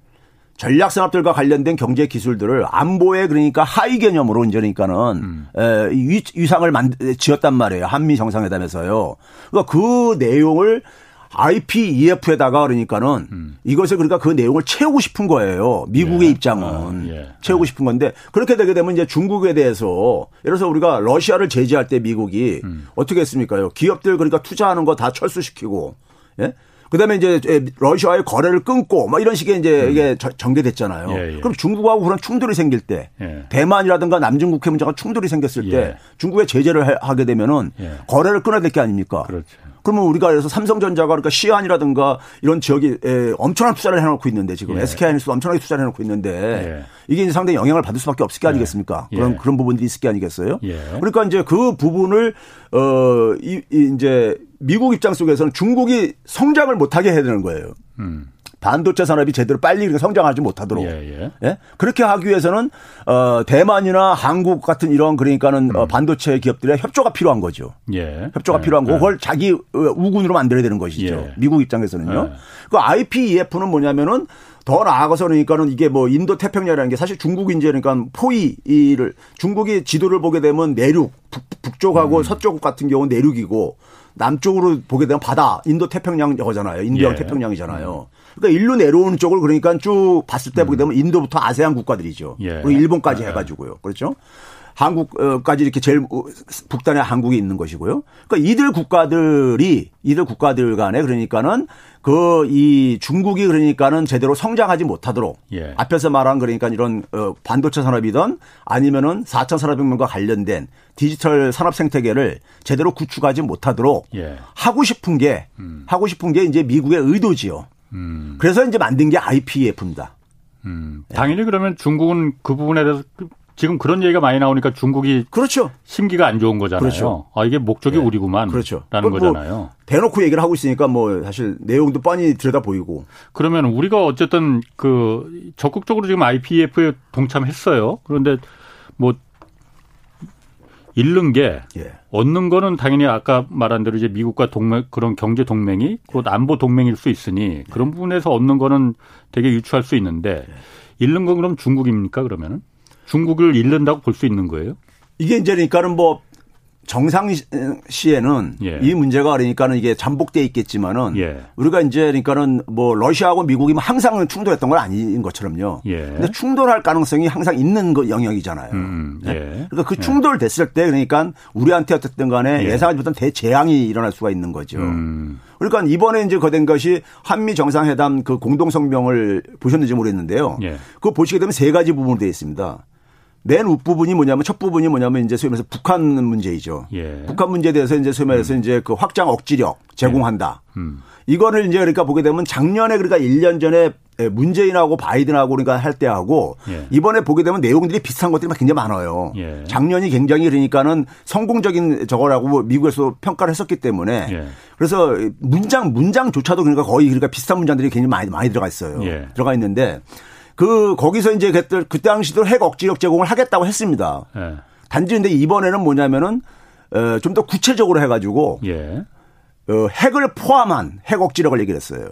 전략 산업들과 관련된 경제 기술들을 안보에 그러니까 하위 개념으로 이제 그러니까는 음. 에, 위상을 만 지었단 말이에요. 한미 정상회담에서요. 그러니까 그 내용을 IPEF에다가 그러니까는 음. 이것을 그러니까 그 내용을 채우고 싶은 거예요. 미국의 예. 입장은 아, 예. 채우고 싶은 건데 그렇게 되게 되면 이제 중국에 대해서 예를 들어서 우리가 러시아를 제재할 때 미국이 음. 어떻게 했습니까요? 기업들 그러니까 투자하는 거 다 철수시키고 예? 그다음에 이제 러시아의 거래를 끊고 뭐 이런 식의 이제 음. 이게 전개됐잖아요. 예, 예. 그럼 중국하고 그런 충돌이 생길 때 예. 대만이라든가 남중국해 문제가 충돌이 생겼을 때 예. 중국에 제재를 하게 되면은 예. 거래를 끊어야 될 게 아닙니까? 그렇죠. 그러면 우리가 그래서 삼성전자가 그러니까 시안이라든가 이런 지역에 엄청난 투자를 해놓고 있는데 지금 예. SK하이닉스도 엄청나게 투자를 해놓고 있는데 예. 이게 상당히 영향을 받을 수밖에 없을 게 예. 아니겠습니까? 예. 그런 그런 부분들이 있을 게 아니겠어요? 예. 그러니까 이제 그 부분을 어 이, 이 이제 미국 입장 속에서는 중국이 성장을 못하게 해야 되는 거예요. 음. 반도체 산업이 제대로 빨리 성장하지 못하도록 예, 예. 예? 그렇게 하기 위해서는 어 대만이나 한국 같은 이런 그러니까는 어, 음. 반도체 기업들의 협조가 필요한 거죠. 예. 협조가 예. 필요한 거 예. 그걸 자기 어, 우군으로 만들어야 되는 것이죠. 예. 미국 입장에서는요. 그 IPEF는 뭐냐면은 더 나아가서 그러니까는 이게 뭐 인도 태평양이라는 게 사실 중국 이제 그러니까 포위를 중국이 지도를 보게 되면 내륙 북, 쪽하고 음. 서쪽 같은 경우 는 내륙이고 남쪽으로 보게 되면 바다 인도 태평양 여잖아요. 인도양 예. 태평양이잖아요. 그러니까 일로 내려오는 쪽을 그러니까 쭉 봤을 때 음. 보게 되면 인도부터 아세안 국가들이죠. 예. 그리고 일본까지 예. 해가지고요. 그렇죠. 한국까지 이렇게 제일 북단에 한국이 있는 것이고요. 그러니까 이들 국가들이 이들 국가들 간에 그러니까는 그 이 중국이 그러니까는 제대로 성장하지 못하도록 예. 앞에서 말한 그러니까 이런 어 반도체 산업이든 아니면은 4차 산업혁명과 관련된 디지털 산업 생태계를 제대로 구축하지 못하도록 예. 하고 싶은 게 음. 하고 싶은 게 이제 미국의 의도지요. 음. 그래서 이제 만든 게 IPEF입니다. 음. 당연히 그러면 중국은 그 부분에 대해서 지금 그런 얘기가 많이 나오니까 중국이 그렇죠. 심기가 안 좋은 거잖아요. 그렇죠. 아 이게 목적이 네. 우리구만. 그렇죠. 라는 뭐 거잖아요. 대놓고 얘기를 하고 있으니까 뭐 사실 내용도 뻔히 들여다 보이고. 그러면 우리가 어쨌든 그 적극적으로 지금 IPF에 동참했어요. 그런데 뭐 잃는 게 예. 얻는 거는 당연히 아까 말한 대로 이제 미국과 동맹 그런 경제 동맹이 곧 안보 동맹일 수 있으니 그런 부분에서 얻는 거는 되게 유추할 수 있는데 예. 잃는 건 그럼 중국입니까 그러면은 중국을 잃는다고 볼 수 있는 거예요? 이게 이제 그러니까는 뭐 정상 시에는 예. 이 문제가 그러니까는 이게 잠복돼 있겠지만은 예. 우리가 이제 그러니까는 뭐 러시아하고 미국이 뭐 항상 충돌했던 건 아닌 것처럼요. 예. 근데 충돌할 가능성이 항상 있는 거 영역이잖아요. 음, 네? 예. 그러니까 그 예. 충돌 됐을 때 그러니까 우리한테 어쨌든 간에 예. 상하지 못한 대재앙이 일어날 수가 있는 거죠. 음. 그러니까 이번에 이제 거된 것이 한미 정상회담 그 공동 성명을 보셨는지 모르겠는데요. 그거 보시게 되면 세 가지 부분으로 되어 있습니다. 맨 윗부분이 뭐냐면 첫 부분이 뭐냐면 이제 소위 말해서 북한 문제이죠. 예. 북한 문제에 대해서 이제 소위 말해서 음. 이제 그 확장 억지력 제공한다. 예. 음. 이거를 이제 그러니까 보게 되면 작년에 그러니까 1년 전에 문재인하고 바이든하고 그러니까 할 때하고 예. 이번에 보게 되면 내용들이 비슷한 것들이 굉장히 많아요. 예. 작년이 굉장히 그러니까는 성공적인 저거라고 뭐 미국에서 평가를 했었기 때문에 예. 그래서 문장 문장조차도 그러니까 거의 그러니까 비슷한 문장들이 굉장히 많이 많이 들어가 있어요. 예. 들어가 있는데 그 거기서 이제 그때 그 당시도 핵 억지력 제공을 하겠다고 했습니다. 예. 단지 근데 이번에는 뭐냐면은 어, 좀더 구체적으로 해가지고 예. 어, 핵을 포함한 핵 억지력을 얘기를 했어요.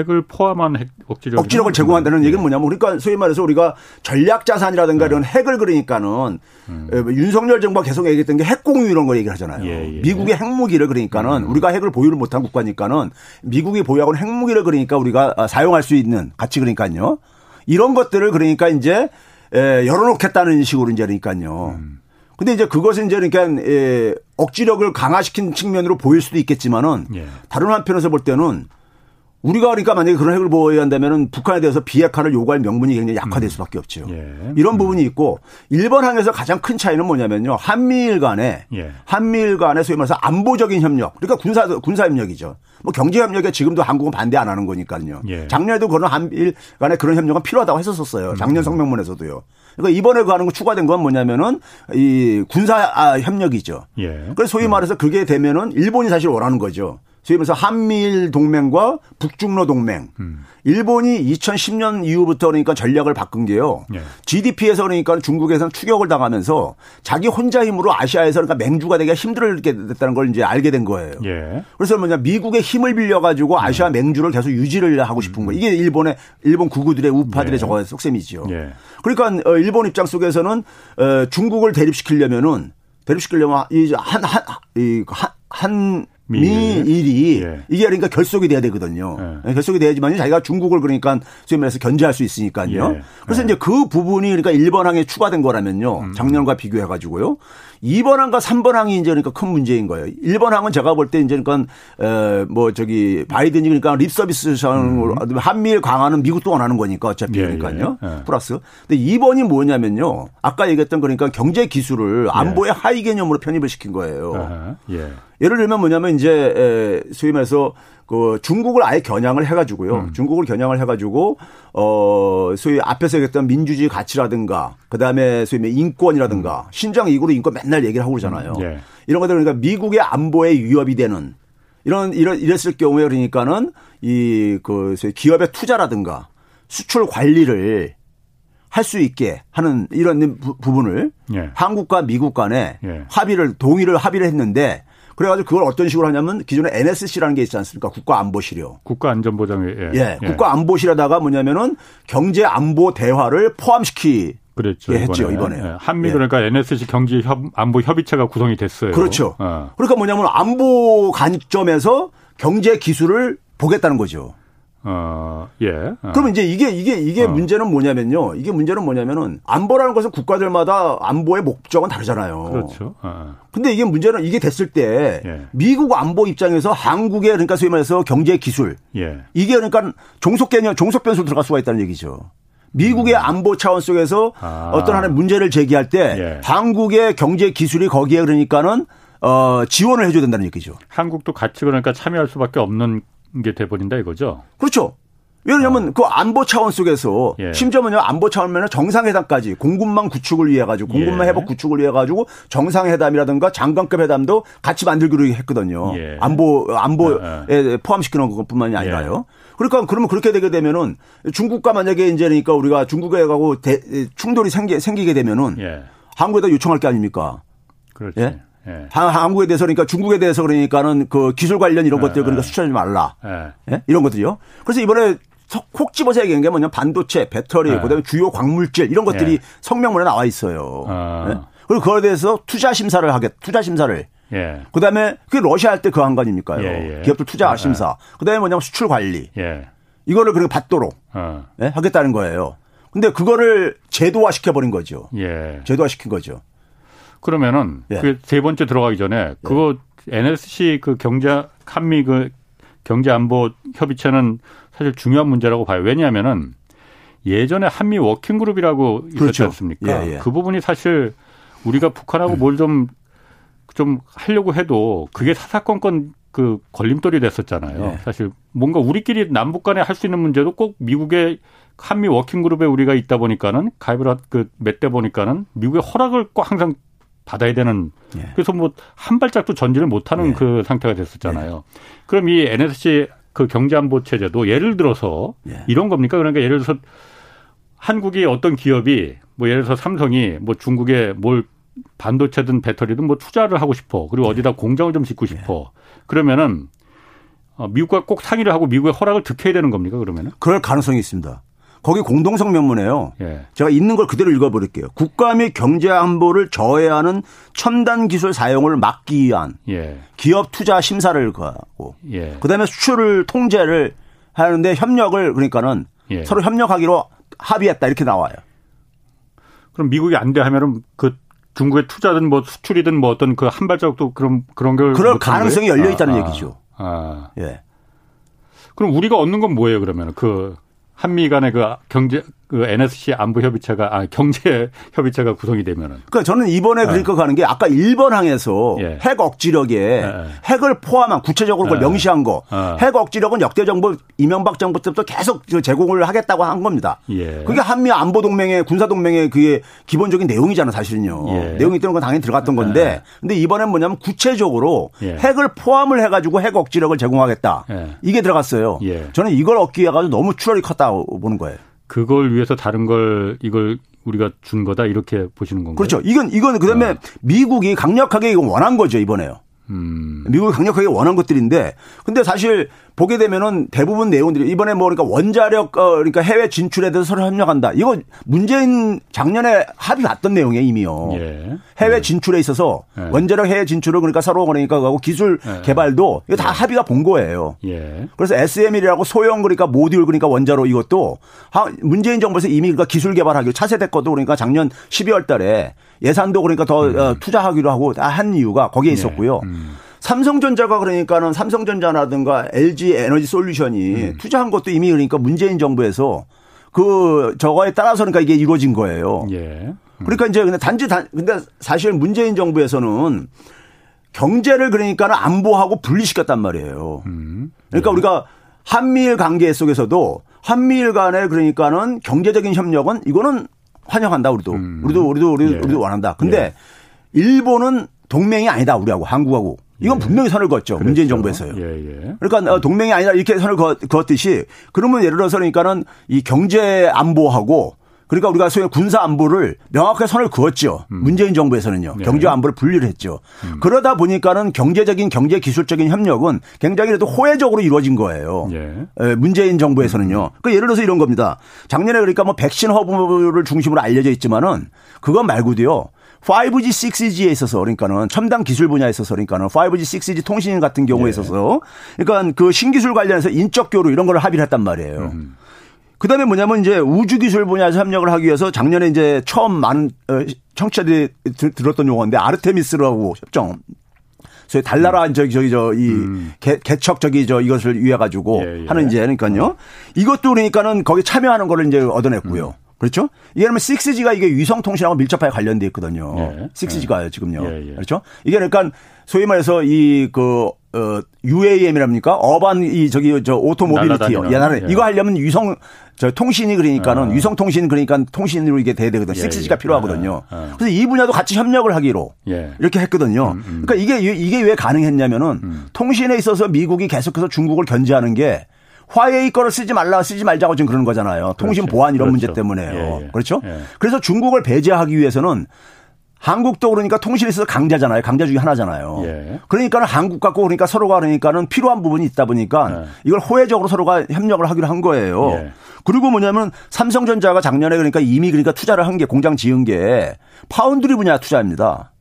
핵을 포함한 핵 억지력 억지력을 제공한다는 예. 얘기는 뭐냐면 그러니까 소위 말해서 우리가 전략 자산이라든가 네. 이런 핵을 그러니까는 음. 윤석열 정부가 계속 얘기했던 게 핵 공유 이런 거 얘기를 하잖아요. 예, 예. 미국의 핵무기를 그러니까는 음. 우리가 핵을 보유를 못한 국가니까는 미국이 보유하고 핵무기를 그러니까 우리가 아, 사용할 수 있는 가치 그러니까요. 이런 것들을 그러니까 이제 열어놓겠다는 식으로 이제 그러니까요. 음. 근데 이제 그것은 이제 그러니까 에, 억지력을 강화시킨 측면으로 보일 수도 있겠지만은 예. 다른 한편에서 볼 때는 우리가 그러니까 만약에 그런 핵을 보호해야 한다면은 북한에 대해서 비핵화를 요구할 명분이 굉장히 약화될 음. 수밖에 없죠. 예. 이런 음. 부분이 있고 일본 항에서 가장 큰 차이는 뭐냐면요. 한미일 간에 예. 한미일 간에 소위 말해서 안보적인 협력. 그러니까 군사 군사 협력이죠. 뭐 경제 협력에 지금도 한국은 반대 안 하는 거니까요. 예. 작년에도 그런 한미일 간에 그런 협력은 필요하다고 했었었어요. 작년 음. 성명문에서도요. 그러니까 이번에 그 하는 거 추가된 건 뭐냐면은 이 군사 아, 협력이죠. 예. 그래서 소위 말해서 그게 되면은 일본이 사실 원하는 거죠. 소위 말해서 한미일 동맹과 북중로 동맹. 음. 일본이 2010년 이후부터 그러니까 전략을 바꾼 게요. 예. GDP에서 그러니까 중국에서는 추격을 당하면서 자기 혼자 힘으로 아시아에서 그러니까 맹주가 되기가 힘들게 됐다는 걸 이제 알게 된 거예요. 예. 그래서 뭐냐 미국의 힘을 빌려 가지고 아시아 음. 맹주를 계속 유지를 하고 싶은 거예요. 이게 일본의 일본 구구들의 우파들의 예. 저거 속셈이지요. 예. 그러니까 어, 일본 입장 속에서는 어, 중국을 대립시키려면은 대립시키려면 이한한이한 한 미일이 예. 이게 그러니까 결속이 돼야 되거든요. 예. 예 결속이 돼야지만 자기가 중국을 그러니까 소위 말해서 견제할 수 있으니까요. 예. 그래서 예. 이제 그 부분이 그러니까 1번 항에 추가된 거라면요. 음. 작년과 비교해 가지고요. 2번 항과 3번 항이 이제 그러니까 큰 문제인 거예요. 1번 항은 제가 볼 때 이제 그러니까 뭐 저기 바이든이 그러니까 립 서비스 상으로 음. 한미일 강화는 미국도 원하는 거니까 어차피 예, 그러니까요. 플러스. 근데 2번이 뭐냐면요. 아까 얘기했던 그러니까 경제 기술을 안보의 하위 개념으로 편입을 시킨 거예요. 예. 예를 들면 뭐냐면 이제 소위 말해서 그 중국을 아예 겨냥을 해가지고요. 음. 중국을 겨냥을 해가지고 어 소위 앞에서 얘기했던 민주주의 가치라든가 그다음에 소위 인권이라든가 음. 신장 이구로 인권 맨날 얘기를 하고 그러잖아요. 음. 예. 이런 것들 그러니까 미국의 안보에 위협이 되는 이런 이런 이랬을 경우에 그러니까는 이그 기업의 투자라든가 수출 관리를 할 수 있게 하는 이런 부, 분을 예. 한국과 미국 간에 예. 합의를 동의를 합의를 했는데 그래가지고 그걸 어떤 식으로 하냐면 기존에 NSC라는 게 있지 않습니까? 국가안보실이요. 국가안전보장회. 예. 예. 예. 국가안보실에다가 뭐냐면은 경제 안보 대화를 포함시키. 그랬죠. 예, 했죠 이번에. 예. 한미 예. 그러니까 NSC 경제 협, 안보 협의체가 구성이 됐어요. 그렇죠. 어. 그러니까 뭐냐면 안보 관점에서 경제 기술을 보겠다는 거죠. 어, 예. 어. 그러면 이제 이게 이게 이게 어. 문제는 뭐냐면요. 이게 문제는 뭐냐면은 안보라는 것은 국가들마다 안보의 목적은 다르잖아요. 그렇죠. 어. 근데 이게 문제는 이게 됐을 때 예. 미국 안보 입장에서 한국의 그러니까 소위 말해서 경제 기술 예. 이게 그러니까 종속 개념 종속 변수로 들어갈 수가 있다는 얘기죠. 미국의 음. 안보 차원 속에서 아. 어떤 하나의 문제를 제기할 때 예. 한국의 경제 기술이 거기에 그러니까는 어 지원을 해줘야 된다는 얘기죠. 한국도 같이 그러니까 참여할 수밖에 없는 게 돼버린다 이거죠. 그렇죠. 왜냐하면 어. 그 안보 차원 속에서 예. 심지어 는 안보 차원면 정상회담까지 공군망 구축을 위해 가지고 예. 회복 구축을 위해 가지고 정상회담이라든가 장관급 회담도 같이 만들기로 했거든요. 예. 안보 안보에 어, 어. 포함시키는 것뿐만이 아니라요. 예. 그러니까 그러면 그렇게 되게 되면은 중국과 만약에 이제 그러니까 우리가 중국에 가고 대, 충돌이 생기, 생기게 되면은 예. 한국에다 요청할 게 아닙니까? 그렇죠. 예? 예. 한국에 대해서 그러니까 중국에 대해서 그러니까는 그 기술 관련 이런 예. 것들 그러니까 예. 수출하지 말라. 예. 예. 이런 것들이요. 그래서 이번에 콕 집어서 얘기한 게 뭐냐 반도체, 배터리, 예. 그다음에 주요 광물질 이런 것들이 성명문에 나와 있어요. 아. 그리고 그거에 대해서 투자 심사를 하겠, 투자 심사를. 예. 그다음에 그게 러시아 할 때 그한거 아닙니까요? 예, 예. 기업들 투자 심사. 그다음에 뭐냐면 수출 관리. 예. 이거를 그리고 받도록 어. 예? 하겠다는 거예요. 근데 그거를 제도화 시켜버린 거죠. 예. 제도화 시킨 거죠. 그러면은 예. 그세 번째 들어가기 전에 그거 예. NSC 그 경제 한미 그 경제 안보 협의체는 사실 중요한 문제라고 봐요. 왜냐하면은 예전에 한미 워킹 그룹이라고 있었지 그렇죠. 않습니까? 예, 예. 그 부분이 사실 우리가 북한하고 뭘 좀좀 좀 하려고 해도 그게 사사건건 그 걸림돌이 됐었잖아요. 예. 사실 뭔가 우리끼리 남북 간에 할 수 있는 문제도 꼭 미국의 한미 워킹 그룹에 우리가 있다 보니까는 가입을 그몇 대 보니까는 미국의 허락을 꼭 항상 받아야 되는 예. 그래서 뭐 한 발짝도 전진을 못하는 예. 그 상태가 됐었잖아요. 예. 그럼 이 NSC 그 경제안보 체제도 예를 들어서 예. 이런 겁니까? 그러니까 예를 들어서 한국이 어떤 기업이 뭐 예를 들어서 삼성이 뭐 중국에 뭘 반도체든 배터리든 뭐 투자를 하고 싶어. 그리고 예. 어디다 공장을 좀 짓고 싶어. 그러면은 어, 미국과 꼭 상의를 하고 미국의 허락을 득해야 되는 겁니까? 그러면은? 그럴 가능성이 있습니다. 거기 공동성 명문이에요. 예. 제가 있는 걸 그대로 읽어버릴게요. 국가 및 경제 안보를 저해하는 첨단 기술 사용을 막기 위한 예. 기업 투자 심사를 가고 예. 그다음에 수출을 통제를 하는데 협력을 그러니까는 예. 서로 협력하기로 합의했다 이렇게 나와요. 그럼 미국이 안 돼 하면은 그 중국의 투자든 뭐 수출이든 뭐 어떤 그 한 발자국도 그런 그런 걸 그럴 가능성이 열려 있다는 아, 얘기죠. 아. 예. 그럼 우리가 얻는 건 뭐예요, 그러면? 그 한미 간의 그 경제 그 NSC 안보 협의체가 아 경제 협의체가 구성이 되면은. 그러니까 저는 이번에 그러니까 가는 게 아까 1번 항에서 예. 핵 억지력에 예. 핵을 포함한 구체적으로 그걸 예. 명시한 거. 어. 핵 억지력은 역대 정부 이명박 정부 때부터 계속 제공을 하겠다고 한 겁니다. 예. 그게 한미 안보 동맹의 군사 동맹의 그게 기본적인 내용이잖아, 사실은요. 예. 내용이 때문에 건 당연히 들어갔던 건데. 예. 근데 이번엔 뭐냐면 구체적으로 핵을 포함을 해 가지고 핵 억지력을 제공하겠다. 이게 들어갔어요. 저는 이걸 얻기 위해 가지고 너무 출혈이 컸다고 보는 거예요. 그걸 위해서 다른 걸 이걸 우리가 준 거다 이렇게 보시는 건가요? 그렇죠. 이건 이건 그다음에 어. 미국이 강력하게 원한 거죠 이번에요. 음. 미국이 강력하게 원한 것들인데 근데 사실 보게 되면은 대부분 내용들이 이번에 뭐 그러니까 원자력 어 그러니까 해외 진출에 대해서 서로 협력한다. 이거 문재인 작년에 합의 봤던 내용이에요 이미요. 예. 해외 예. 진출에 있어서 예. 원자력 해외 진출을 그러니까 서로 그러니까 하고 기술 예. 개발도 이거 다 예. 합의가 본 거예요. 예. 그래서 SM이라고 소형 그러니까 모듈 그러니까 원자로 이것도 문재인 정부에서 이미 그러니까 기술 개발하기로 차세대 것도 그러니까 작년 12월 달에 예산도 그러니까 더 음. 어, 투자하기로 하고 다한 이유가 거기에 있었고요. 음. 삼성전자가 그러니까는 삼성전자라든가 LG 에너지 솔루션이 음. 투자한 것도 이미 그러니까 문재인 정부에서 그 저거에 따라서 그러니까 이게 이루어진 거예요. 예. 음. 그러니까 이제 근데 단지 단 근데 사실 문재인 정부에서는 경제를 그러니까는 안보하고 분리시켰단 말이에요. 음. 그러니까 예. 우리가 한미일 관계 속에서도 한미일 간에 그러니까는 경제적인 협력은 이거는 환영한다 우리도 음. 우리도 우리도 우리도, 예. 우리도 원한다. 근데 예. 일본은 동맹이 아니다 우리하고 한국하고 이건 예. 분명히 선을 그었죠. 그렇죠. 문재인 정부에서요. 예, 예. 그러니까 어, 동맹이 아니라 이렇게 선을 그었듯이 그러면 예를 들어서 그러니까는 이 경제 안보하고 그러니까 우리가 소위 군사 안보를 명확하게 선을 그었죠. 음. 문재인 정부에서는요. 네. 경제 안보를 분리를 했죠. 음. 그러다 보니까는 경제적인 경제 기술적인 협력은 굉장히 그래도 호혜적으로 이루어진 거예요. 예. 문재인 정부에서는요. 그 예를 들어서 이런 겁니다. 작년에 그러니까 뭐 백신 허브를 중심으로 알려져 있지만은 그것 말고도요. 5G, 6G에 있어서 그러니까는 첨단 기술 분야에 있어서 그러니까는 5G, 6G 통신 같은 경우에 예. 있어서 그러니까 그 신기술 관련해서 인적 교류 이런 걸 합의를 했단 말이에요. 음. 그다음에 뭐냐면 이제 우주 기술 분야에서 협력을 하기 위해서 작년에 이제 처음 많은 어, 청취자들이 들었던 용어인데 아르테미스라고 협정. 소위 달나라 음. 저기 저기 저이 음. 개척 저기 저 이것을 위해 가지고 예, 예. 하는 이제 그러니까요. 이것도 그러니까는 거기 참여하는 거를 이제 얻어냈고요. 음. 그렇죠? 이게 그러면 6G가 이게 위성통신하고 밀접하게 관련돼 있거든요. 예. 6G가요, 예. 지금요. 예, 예. 그렇죠? 이게 그러니까 소위 말해서 이 그, 어, UAM이랍니까? 어반 이 저기 저 오토모빌리티요. 옛날에 예. 이거 하려면 위성 저 통신이 그러니까는 아. 위성 통신 그러니까 통신으로 이게 돼야 되거든요. 예, 6G가 필요하거든요. 아, 아. 그래서 이 분야도 같이 협력을 하기로 이렇게 했거든요. 음, 음. 그러니까 이게 이게 왜 가능했냐면은 음. 통신에 있어서 미국이 계속해서 중국을 견제하는 게 화웨이 거를 쓰지 말라 쓰지 말자고 지금 그러는 거잖아요. 통신 그렇죠. 보안 이런 그렇죠. 문제 때문에요. 예, 예. 그렇죠? 예. 그래서 중국을 배제하기 위해서는 한국도 그러니까 통신에 있어서 강자잖아요. 강자 중에 하나잖아요. 예. 그러니까는 한국 갖고 그러니까 서로가 그러니까는 필요한 부분이 있다 보니까 예. 이걸 호혜적으로 서로가 협력을 하기로 한 거예요. 예. 그리고 뭐냐면 삼성전자가 작년에 그러니까 이미 그러니까 투자를 한 게 공장 지은 게 파운드리 분야 투자입니다.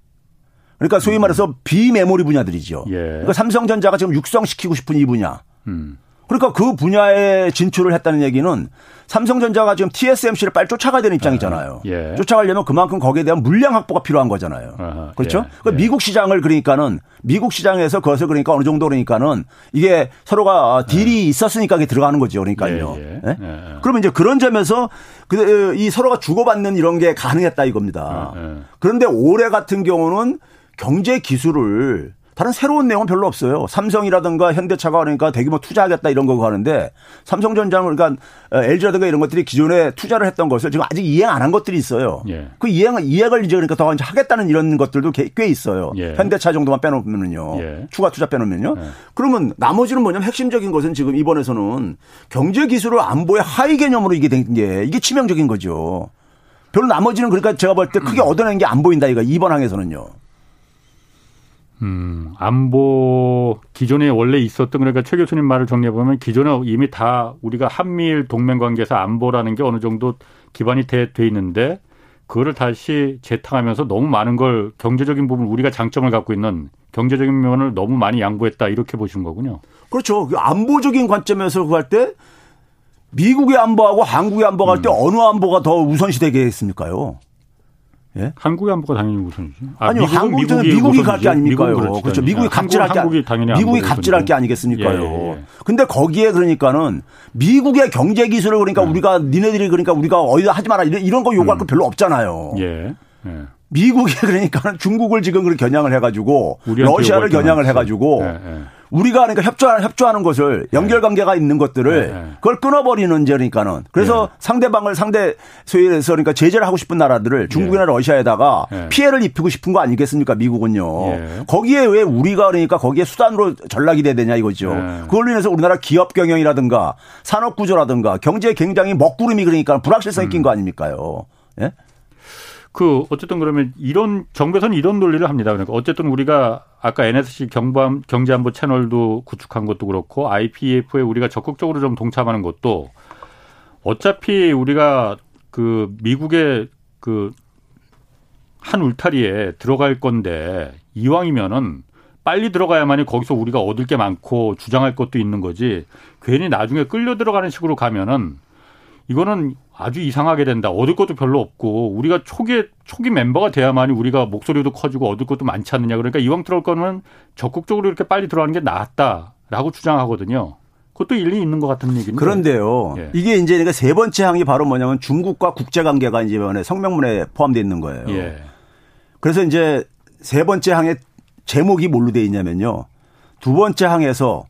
그러니까 소위 음. 말해서 비메모리 분야들이죠. 예. 그러니까 삼성전자가 지금 육성시키고 싶은 이 분야. 음. 그러니까 그 분야에 진출을 했다는 얘기는 삼성전자가 지금 TSMC를 빨리 쫓아가야 되는 입장이잖아요. 예. 쫓아가려면 그만큼 거기에 대한 물량 확보가 필요한 거잖아요. 아하, 그렇죠? 예. 그러니까 예. 미국 시장을 그러니까는 미국 시장에서 그것을 그러니까 어느 정도 그러니까는 이게 서로가 딜이 예. 있었으니까 이게 들어가는 거죠. 그러니까요. 예, 예. 그러면 이제 그런 점에서 그이 서로가 주고받는 이런 게 가능했다 이겁니다. 그런데 올해 같은 경우는 경제 기술을 다른 새로운 내용은 별로 없어요. 삼성이라든가 현대차가 그러니까 대규모 투자하겠다 이런 거고 하는데 삼성전자는 그러니까 LG라든가 이런 것들이 기존에 투자를 했던 것을 지금 아직 이행 안 한 것들이 있어요. 예. 그 이행 이행을 이제 그러니까 더 이제 하겠다는 이런 것들도 꽤 있어요. 예. 현대차 정도만 빼놓으면요. 예. 추가 투자 빼놓으면요. 예. 그러면 나머지는 뭐냐면 핵심적인 것은 지금 이번에서는 경제 기술을 안보의 하위 개념으로 이게 된 게 이게 치명적인 거죠. 별로 나머지는 그러니까 제가 볼 때 크게 얻어낸 게 안 보인다 이거 이번 항에서는요. 음, 안보 기존에 원래 있었던 그러니까 최 교수님 말을 정리해 보면 기존에 이미 다 우리가 한미일 동맹 관계에서 안보라는 게 어느 정도 기반이 돼, 돼 있는데 그거를 다시 재탕하면서 너무 많은 걸 경제적인 부분 우리가 장점을 갖고 있는 경제적인 면을 너무 많이 양보했다 이렇게 보신 거군요. 그렇죠. 그 안보적인 관점에서 그할때 미국의 안보하고 한국의 안보가 할때 음. 어느 안보가 더 우선시 되겠습니까요? 예? 한국의 안보가 당연히 우선이죠. 아, 니요 한국 미국이, 미국이 갈 게 아닙니까요? 미국 그렇죠. 미국이 아, 갑질할 게 한국이 당연히 미국이 갑질할 게 아니겠습니까요? 예, 예, 예. 근데 거기에 그러니까는 미국의 경제 기술을 그러니까 음. 우리가 니네들이 그러니까 우리가 어디다 하지 마라 이런, 이런 거 요구할 음. 거 별로 없잖아요. 예. 예. 미국이 그러니까 중국을 지금 그렇게 겨냥을 해가지고 러시아를 겨냥을 해가지고 예, 예. 우리가 그러니까 협조하는, 협조하는 것을 연결 관계가 있는 것들을 네, 네. 그걸 끊어버리는 죄니까는 그래서 네. 상대방을 상대 소위에서 그러니까 제재를 하고 싶은 나라들을 중국이나 러시아에다가 피해를 입히고 싶은 거 아니겠습니까 미국은요. 거기에 왜 우리가 그러니까 거기에 수단으로 전락이 돼야 되냐 이거죠. 그걸로 인해서 우리나라 기업 경영이라든가 산업 구조라든가 경제에 굉장히 먹구름이 그러니까 불확실성이 음. 낀거 아닙니까요. 예? 그 어쨌든 그러면 이런 정부에서는 이런 논리를 합니다. 그러니까 어쨌든 우리가 아까 NSC 경밤 경제안보 채널도 구축한 것도 그렇고 IPEF에 우리가 적극적으로 좀 동참하는 것도 어차피 우리가 그 미국의 그 한 울타리에 들어갈 건데 이왕이면은 빨리 들어가야만이 거기서 우리가 얻을 게 많고 주장할 것도 있는 거지 괜히 나중에 끌려 들어가는 식으로 가면은 이거는 아주 이상하게 된다. 얻을 것도 별로 없고 우리가 초기 초기 멤버가 돼야만이 우리가 목소리도 커지고 얻을 것도 많지 않느냐. 그러니까 이왕 들어올 거는 적극적으로 이렇게 빨리 들어가는 게 낫다라고 주장하거든요. 그것도 일리 있는 것 같은 얘기인데. 그런데요. 예. 이게 이제 그러니까 세 번째 항이 바로 뭐냐면 중국과 국제 관계가 이제 이번에 성명문에 포함되어 있는 거예요. 예. 그래서 이제 세 번째 항의 제목이 뭘로 돼 있냐면요. 두 번째 항에서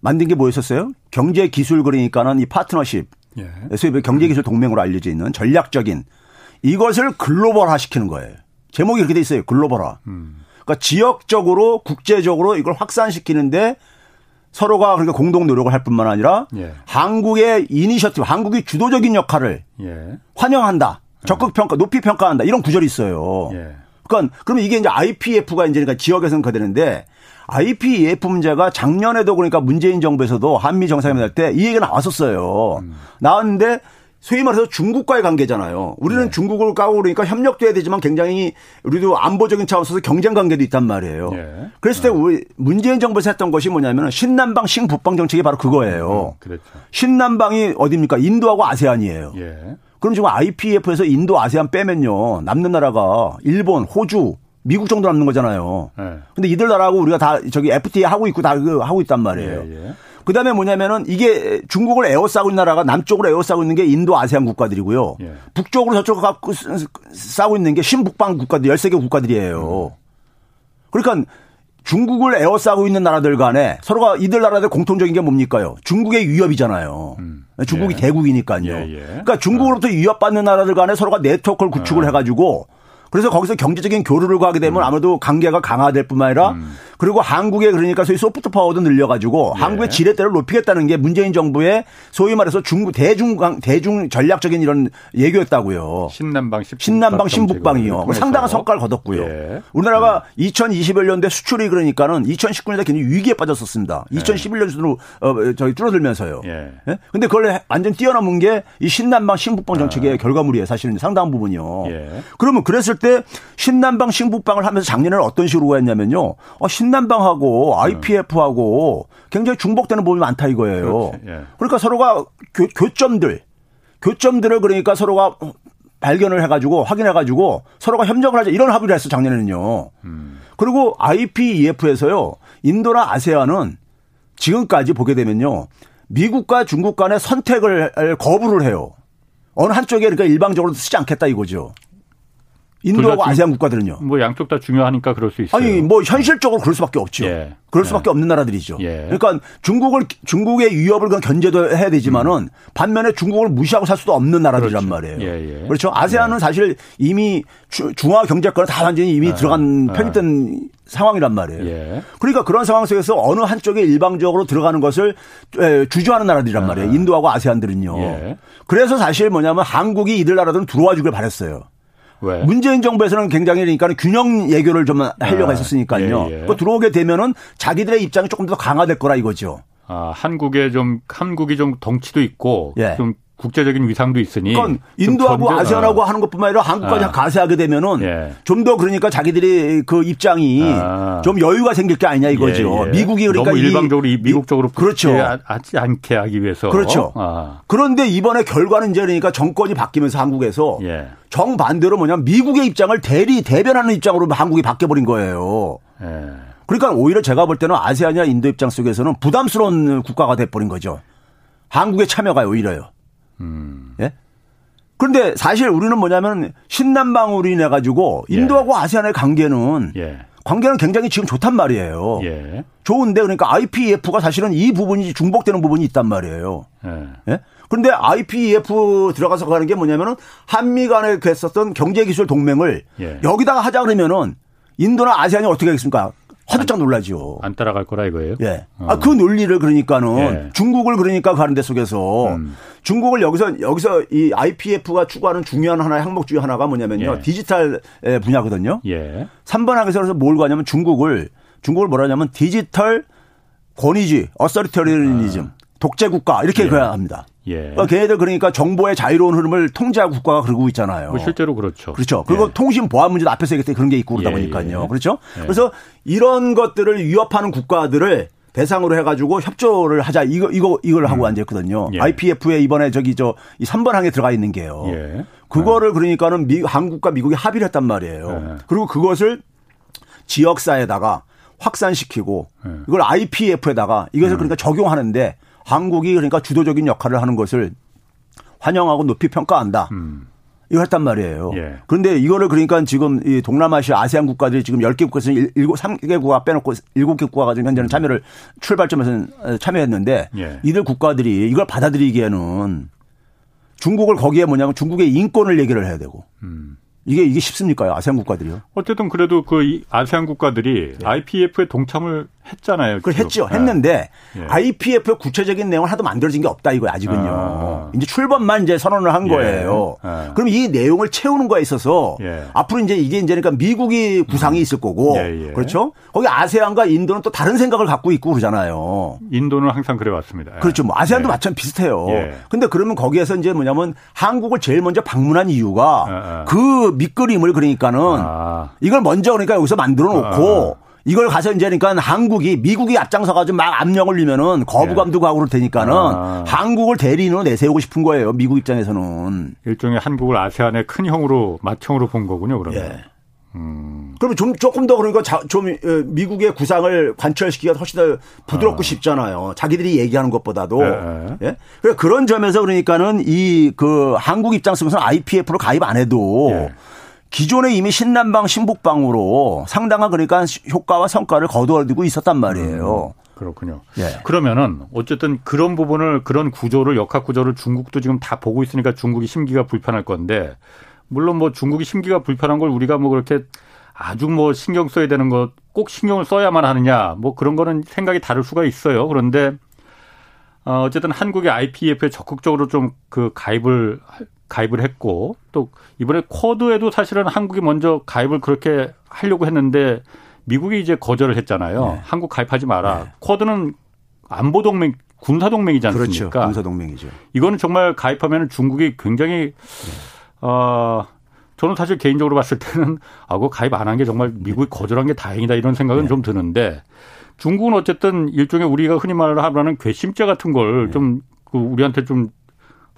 만든 게 뭐였었어요? 경제 기술 그러니까는 이 파트너십 예. 소위 경제기술 동맹으로 알려져 있는 전략적인 이것을 글로벌화 시키는 거예요. 제목이 그렇게 돼 있어요. 글로벌화. 음. 그러니까 지역적으로 국제적으로 이걸 확산시키는데 서로가 그러니까 공동 노력을 할 뿐만 아니라 예. 한국의 이니셔티브, 한국이 주도적인 역할을 예. 환영한다. 적극 평가, 높이 평가한다. 이런 구절이 있어요. 예. 그러니까 그러면 이게 이제 IPF가 이제 그러니까 지역에서는 그 되는데 IPEF 문제가 작년에도 그러니까 문재인 정부에서도 한미 정상회담 할때이 얘기가 나왔었어요. 음. 나왔는데 소위 말해서 중국과의 관계잖아요. 우리는 네. 중국을 까고 그러니까 협력도 해야 되지만 굉장히 우리도 안보적인 차원에서 경쟁 관계도 있단 말이에요. 네. 그랬을 때 네. 우리 문재인 정부에서 했던 것이 뭐냐면 신남방 신북방 정책이 바로 그거예요. 음, 그렇죠. 신남방이 어디입니까? 인도하고 아세안이에요. 예. 그럼 지금 IPF에서 인도 아세안 빼면요. 남는 나라가 일본, 호주, 미국 정도 남는 거잖아요. 네. 근데 이들 나라하고 우리가 다 저기 FTA 하고 있고 다그 하고 있단 말이에요. 예, 예. 그 다음에 뭐냐면은 이게 중국을 에워싸고 있는 나라가 남쪽으로 에워싸고 있는 게 인도 아세안 국가들이고요. 예. 북쪽으로 저쪽으로 갖고 싸고 있는 게 신북방 국가들, 13개 국가들이에요. 음. 그러니까 중국을 에워싸고 있는 나라들 간에 서로가 이들 나라들 공통적인 게 뭡니까요? 중국의 위협이잖아요. 음. 중국이 예. 대국이니까요. 예, 예. 그러니까 중국으로부터 위협받는 나라들 간에 서로가 네트워크를 구축을 아. 해가지고 그래서 거기서 경제적인 교류를 가게 되면 음. 아무래도 관계가 강화될 뿐만 아니라 음. 그리고 한국의 그러니까 소위 소프트 파워도 늘려가지고 예. 한국의 지렛대를 높이겠다는 게 문재인 정부의 소위 말해서 중국 대중 대중 전략적인 이런 얘기였다고요. 신남방 신남방 신북방이요. 상당한 성과를 거뒀고요. 예. 우리나라가 음. 2021년대 수출이 그러니까는 2019년에 굉장히 위기에 빠졌었습니다. 예. 2011년 수준으로 어, 저기 줄어들면서요. 예. 예? 근데 그걸 완전 뛰어넘은 게 이 신남방 신북방 정책의 아. 결과물이에요. 사실은 상당한 부분이요. 예. 그러면 그랬을 때 신남방 신북방을 하면서 작년에는 어떤 식으로 했냐면요. 어, 신남방하고 IPF하고 굉장히 중복되는 부분이 많다 이거예요. 예. 그러니까 서로가 교, 교점들 교점들을 그러니까 서로가 발견을 해가지고 확인해가지고 서로가 협력을 하자 이런 합의를 했어 작년에는요. 음. 그리고 IPEF에서요 인도나 아세안은 지금까지 보게 되면요 미국과 중국 간의 선택을 거부를 해요. 어느 한쪽에 그러니까 일방적으로 쓰지 않겠다 이거죠. 인도하고 아세안 국가들은요. 뭐 양쪽 다 중요하니까 그럴 수 있어요. 아니 뭐 현실적으로 그럴 수밖에 없죠. 예. 그럴 수밖에 예. 없는 나라들이죠. 예. 그러니까 중국을 중국의 위협을 견제도 해야 되지만은 음. 반면에 중국을 무시하고 살 수도 없는 나라들이란 그렇죠. 말이에요. 예, 예. 그렇죠. 아세안은 예. 사실 이미 중화 경제권을 다 완전히 이미 들어간 편있던 상황이란 말이에요. 그러니까 그런 상황 속에서 어느 한쪽에 일방적으로 들어가는 것을 주저하는 나라들이란 말이에요. 인도하고 아세안들은요. 그래서 사실 뭐냐면 한국이 이들 나라들은 들어와 주길 바랬어요. 왜? 문재인 정부에서는 굉장히 그러니까 균형 예교를 좀 하려고 아, 했었으니까요. 예, 예. 그 들어오게 되면은 자기들의 입장이 조금 더 강화될 거라 이거죠. 아, 한국에 좀 한국이 좀 덩치도 있고 예. 좀 국제적인 위상도 있으니. 그러니까 인도하고 견제, 아세안하고 어. 하는 것뿐만 아니라 한국까지 아. 가세하게 되면은 예. 좀더 그러니까 자기들이 그 입장이 아. 좀 여유가 생길 게 아니냐 이거죠. 예, 예. 미국이 그러니까 너무 일방적으로 이, 미국적으로 그렇죠. 하지 않게 하기 위해서. 그렇죠. 아. 그런데 이번에 결과는 이제 그러니까 정권이 바뀌면서 한국에서 예. 정반대로 뭐냐면 미국의 입장을 대리 대변하는 입장으로 한국이 바뀌어 버린 거예요. 예. 그러니까 오히려 제가 볼 때는 아세안이나 인도 입장 속에서는 부담스러운 국가가 돼 버린 거죠. 한국의 참여가 오히려요. 음. 예? 그런데 사실 우리는 뭐냐면 신남방으로 인해 가지고 인도하고 예. 아세안의 관계는 예. 관계는 굉장히 지금 좋단 말이에요. 예. 좋은데 그러니까 IPEF가 사실은 이 부분이 중복되는 부분이 있단 말이에요. 예. 예? 그런데 IPEF 들어가서 가는 게 뭐냐면은 한미 간에 했었던 경제기술 동맹을 예. 여기다가 하자 그러면은 인도나 아세안이 어떻게 하겠습니까? 화들짝 놀라죠. 안 따라갈 거라 이거예요? 예. 어. 아, 그 논리를 그러니까는 예. 중국을 그러니까 가는 데 속에서 음. 중국을 여기서 여기서 이 IPF가 추구하는 중요한 하나의 항목 중에 하나가 뭐냐면요. 예. 디지털 분야거든요. 예. 3번 항에서 뭘 가냐면 중국을 중국을 뭐라 하냐면 디지털 권위주의, 어서리터리니즘, 아. 독재 국가 이렇게 예. 그야 합니다. 예. 그러니까 걔네들 그러니까 정보의 자유로운 흐름을 통제하고 국가가 그러고 있잖아요. 뭐 실제로 그렇죠. 그렇죠. 그리고 예. 통신 보안 문제도 앞에서 얘기했던 그런 게 있고 그러다 예, 보니까요. 예. 그렇죠. 예. 그래서 이런 것들을 위협하는 국가들을 대상으로 해가지고 협조를 하자 이거 이거 이걸 하고 음. 앉았거든요. 예. IPF에 이번에 저기 저 이 3번 항에 들어가 있는 게요. 예. 그거를 그러니까는 미, 한국과 미국이 합의를 했단 말이에요. 그리고 그것을 지역사에다가 확산시키고 이걸 IPF에다가 이것을 음. 그러니까 적용하는데 한국이 그러니까 주도적인 역할을 하는 것을 환영하고 높이 평가한다. 음. 이거 했단 말이에요. 예. 그런데 이거를 그러니까 지금 이 동남아시아 아세안 국가들이 지금 10개 국가에서 7, 3개 국가 빼놓고 7개 국가가 지금 현재는 참여를 출발점에서 참여했는데 예. 이들 국가들이 이걸 받아들이기에는 중국을 거기에 뭐냐면 중국의 인권을 얘기를 해야 되고 음. 이게 이게 쉽습니까? 아세안 국가들이요? 어쨌든 그래도 그 아세안 국가들이 네. IPF에 동참을 했잖아요. 그걸 했죠. 네. 했는데 예. IPF의 구체적인 내용을 하도 만들어진 게 없다 이거 아직은요. 아. 이제 출범만 이제 선언을 한 예. 거예요. 예. 그럼 이 내용을 채우는 거에 있어서 예. 앞으로 이제 이게 이제 그러니까 미국이 구상이 음. 있을 거고 예, 예. 그렇죠. 거기 아세안과 인도는 또 다른 생각을 갖고 있고 그러잖아요. 인도는 항상 그래 왔습니다. 그렇죠. 뭐 아세안도 마찬 비슷해요. 근데 그러면 거기에서 이제 뭐냐면 한국을 제일 먼저 방문한 이유가 그 밑그림을 그러니까는 아. 이걸 먼저 그러니까 여기서 만들어 놓고 아. 이걸 가서 이제 그러니까 한국이 미국이 앞장서 가지고 막 압력을 넣으면은 거부감도 가고 그럴 테니까는 아. 한국을 대리인으로 내세우고 싶은 거예요. 미국 입장에서는. 일종의 한국을 아세안의 큰 형으로 맏형으로 본 거군요. 그러면. 예. 음. 그러면 좀 조금 더 그러니까 자, 좀 어, 미국의 구상을 관철시키기가 훨씬 더 부드럽고 아. 쉽잖아요. 자기들이 얘기하는 것보다도. 예. 예? 그래 그런 점에서 그러니까는 이 그 한국 입장 속에서는 IPF로 가입 안 해도 예. 기존에 이미 신남방 신북방으로 상당한 그러니까 효과와 성과를 거두어들고 있었단 말이에요. 음, 그렇군요. 예. 그러면은 어쨌든 그런 부분을 그런 구조를 역학 구조를 중국도 지금 다 보고 있으니까 중국이 심기가 불편할 건데 물론 뭐 중국이 심기가 불편한 걸 우리가 뭐 그렇게 아주 뭐 신경 써야 되는 것 꼭 신경을 써야만 하느냐 뭐 그런 거는 생각이 다를 수가 있어요. 그런데 어 어쨌든 한국의 IPF에 적극적으로 좀 그 가입을 가입을 했고 또 이번에 쿼드에도 사실은 한국이 먼저 가입을 그렇게 하려고 했는데 미국이 이제 거절을 했잖아요. 네. 한국 가입하지 마라. 네. 쿼드는 안보 동맹 군사 동맹이지 그렇죠. 않습니까? 그렇죠. 군사 동맹이죠. 이거는 정말 가입하면 중국이 굉장히 네. 어 저는 사실 개인적으로 봤을 때는 아, 그 가입 안 한 게 정말 미국이 거절한 게 다행이다 이런 생각은 네. 좀 드는데 중국은 어쨌든 일종의 우리가 흔히 말하는 괘씸죄 같은 걸좀 네. 그 우리한테 좀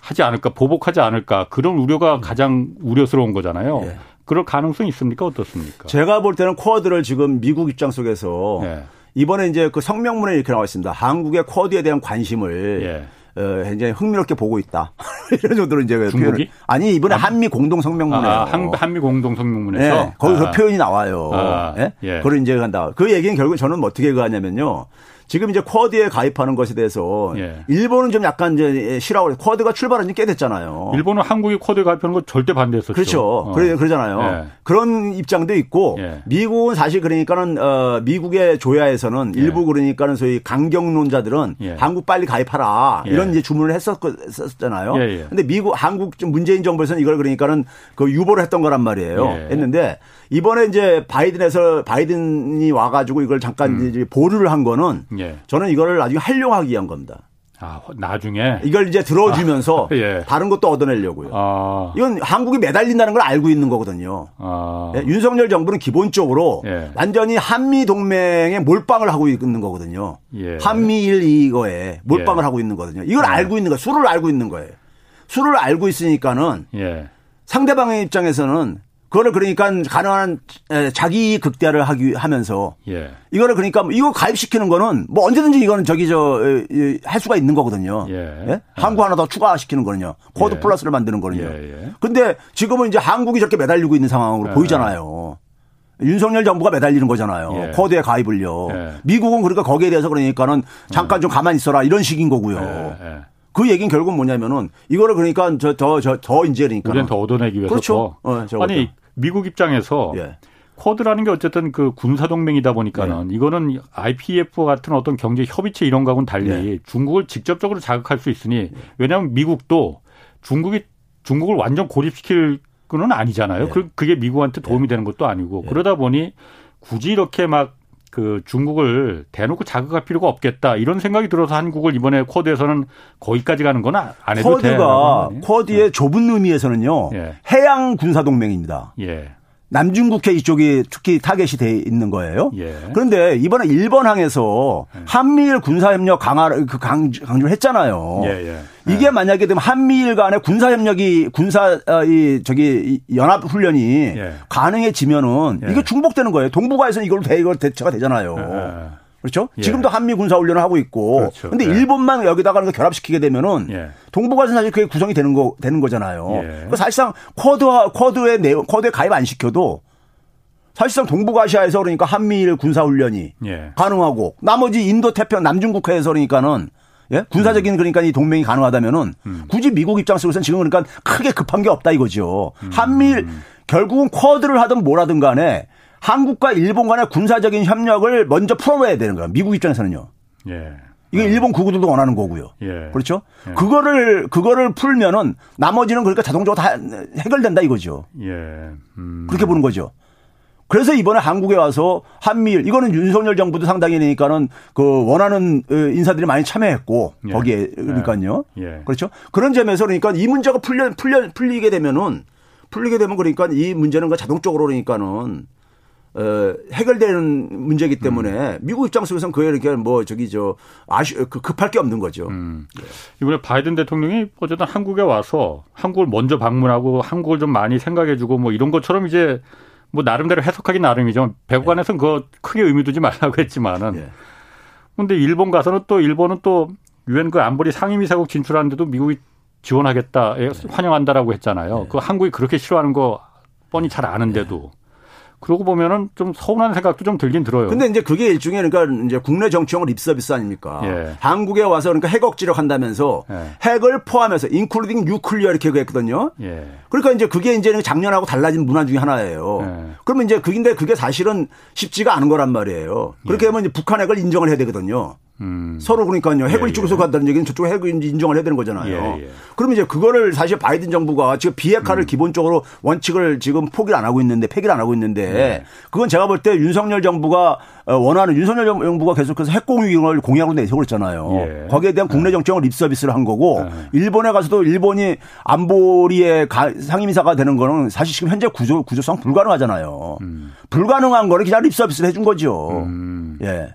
하지 않을까, 보복하지 않을까 그런 우려가 네. 가장 우려스러운 거잖아요. 예. 그럴 가능성이 있습니까? 어떻습니까? 제가 볼 때는 쿼드를 지금 미국 입장 속에서 예. 이번에 이제 그 성명문에 이렇게 나와 있습니다. 한국의 쿼드에 대한 관심을 예. 어, 굉장히 흥미롭게 보고 있다. 이런 정도로 이제 그 중국이? 아니 이번에 한미 공동 성명문에 아, 한, 한미 공동 성명문에서 네, 거기 그 아. 그 표현이 나와요. 아, 예? 예. 그걸 이제 간다. 그 얘기는 결국 저는 어떻게 그 하냐면요. 지금 이제 쿼드에 가입하는 것에 대해서 예. 일본은 좀 약간 이제 싫어하고 쿼드가 출발한 지 꽤 됐잖아요. 일본은 한국이 쿼드에 가입하는 거 절대 반대했었죠. 그렇죠. 어. 그러잖아요. 예. 그런 입장도 있고 예. 미국은 사실 그러니까는 어 미국의 조야에서는 예. 일부 그러니까는 소위 강경론자들은 예. 한국 빨리 가입하라 예. 이런 이제 주문을 했었잖아요. 그런데 미국 한국 문재인 정부에서는 이걸 그러니까는 그 유보를 했던 거란 말이에요. 했는데 이번에 이제 바이든에서 바이든이 와가지고 이걸 잠깐 음. 이제 보류를 한 거는 예. 저는 이거를 나중에 활용하기 위한 겁니다. 아, 나중에 이걸 이제 들어주면서 아, 예. 다른 것도 얻어내려고요. 아. 이건 한국이 매달린다는 걸 알고 있는 거거든요. 아. 예, 윤석열 정부는 기본적으로 예. 완전히 한미 동맹에 몰빵을 하고 있는 거거든요. 예. 한미일 이거에 몰빵을 예. 하고 있는 거거든요. 이걸 예. 알고 있는 거, 수를 알고 있는 거예요. 수를 알고 있으니까는 상대방의 입장에서는 그거를 그러니까 가능한 자기 극대화를 하기 하면서 예. 이거를 그러니까 뭐 이거 가입시키는 거는 뭐 언제든지 이거는 저기 저 할 수가 있는 거거든요. 예. 예? 한국 하나 더 추가시키는 거는요. 쿼드 예. 플러스를 만드는 거는요. 예, 예. 근데 지금은 이제 한국이 저렇게 매달리고 있는 상황으로 보이잖아요. 윤석열 정부가 매달리는 거잖아요. 예. 쿼드에 가입을요. 예. 미국은 그러니까 거기에 대해서 그러니까는 잠깐 좀 가만히 있어라 이런 식인 거고요. 예. 그 얘기는 결국 뭐냐면은 이거를 그러니까 저더 저 더 이제 그러니까 우리는 더 얻어내기 위해서 그렇죠. 어, 아니 미국 입장에서 예. 쿼드라는 게 어쨌든 그 군사 동맹이다 보니까는 예. 이거는 IPF 같은 어떤 경제 협의체 이런 거하고는 달리 예. 중국을 직접적으로 자극할 수 있으니 예. 왜냐하면 미국도 중국이 중국을 완전 고립시킬 건 아니잖아요. 그 그게 미국한테 도움이 예. 되는 것도 아니고 예. 그러다 보니 굳이 이렇게 막 그 중국을 대놓고 자극할 필요가 없겠다 이런 생각이 들어서 한국을 이번에 쿼드에서는 거기까지 가는 건 안 해도 돼. 쿼드가 쿼드의 네. 좁은 의미에서는요 해양 군사 동맹입니다. 예. 남중국해 이쪽이 특히 타겟이 돼 있는 거예요. 예. 그런데 이번에 일본 항에서 예. 한미일 군사협력 강화를 그 강조를 했잖아요. 예, 예. 이게 만약에 되면 한미일 간의 군사협력이 군사 어, 이 저기 연합 훈련이 예. 가능해지면은 예. 이게 중복되는 거예요. 동북아에서 이걸로 대 이걸 대처가 되잖아요. 그렇죠? 예. 지금도 한미 군사 훈련을 하고 있고. 그렇죠. 근데 예. 일본만 여기다가 결합시키게 되면은 예. 동북아에서 사실 그게 구성이 되는 거 되는 거잖아요. 예. 사실상 쿼드와 쿼드에 내용 쿼드에 가입 안 시켜도 사실상 동북아시아에서 그러니까 한미일 군사 훈련이 예. 가능하고 나머지 인도 태평 남중국해에서 그러니까는 예? 군사적인 그러니까 이 동맹이 가능하다면은 음. 굳이 미국 입장 속에서는 지금 그러니까 크게 급한 게 없다 이거죠. 음. 한미일 결국은 쿼드를 하든 뭐라든 간에 한국과 일본 간의 군사적인 협력을 먼저 풀어놔야 되는 거야. 미국 입장에서는요. 예. 이게 일본 구구들도 원하는 거고요. 예. 그렇죠? 예. 그거를 그거를 풀면은 나머지는 그러니까 자동적으로 다 해결된다 이거죠. 예. 음. 그렇게 보는 거죠. 그래서 이번에 한국에 와서 한미일 이거는 윤석열 정부도 상당히 되니까는 그 원하는 어, 인사들이 많이 참여했고 예. 거기에 그러니까요. 예. 그렇죠? 그런 점에서 그러니까 이 문제가 풀려 풀려 풀리게 되면은 풀리게 되면 그러니까 이 문제는 그 자동적으로 그러니까는 어, 해결되는 문제이기 때문에 음. 미국 입장 속에서는 그에 이렇게 뭐 저기 저 아쉬 그 급할 게 없는 거죠. 음. 이번에 바이든 대통령이 어쨌든 한국에 와서 한국을 먼저 방문하고 한국을 좀 많이 생각해주고 뭐 이런 것처럼 이제 뭐 나름대로 해석하기 나름이죠. 백관에서는 예. 그거 크게 의미 두지 말라고 했지만은. 예. 근데 일본 가서는 또 일본은 또 유엔 그 안보리 상임이사국 진출하는데도 미국이 지원하겠다, 예. 환영한다라고 했잖아요. 예. 그 한국이 그렇게 싫어하는 거 뻔히 잘 아는데도. 예. 그러고 보면은 좀 서운한 생각도 좀 들긴 들어요. 근데 이제 그게 일종의 그러니까 이제 국내 정치형 립서비스 아닙니까? 예. 한국에 와서 그러니까 핵 억지를 한다면서 예. 핵을 포함해서 including nuclear 이렇게 했거든요. 예. 그러니까 이제 그게 이제 작년하고 달라진 문구 중에 하나예요. 예. 그러면 이제 그긴데 그게 사실은 쉽지가 않은 거란 말이에요. 그렇게 예. 하면 이제 북한 핵을 인정을 해야 되거든요. 음. 서로 그러니까요. 핵을 예, 이쪽에서 예. 간다는 얘기는 저쪽 핵을 인정을 해야 되는 거잖아요. 그러면 이제 그거를 사실 바이든 정부가 지금 비핵화를 음. 기본적으로 원칙을 지금 포기를 안 하고 있는데 폐기를 안 하고 있는데 예. 그건 제가 볼 때 윤석열 정부가 어, 원하는 윤석열 정부가 계속해서 핵 공유를 공약으로 내세우고 있잖아요. 예. 거기에 대한 국내 정치적 립서비스를 한 거고 일본에 가서도 일본이 안보리의 상임이사가 되는 거는 사실 지금 현재 구조 구조성 불가능하잖아요. 음. 불가능한 거를 그냥 립서비스를 해준 거죠. 음. 예.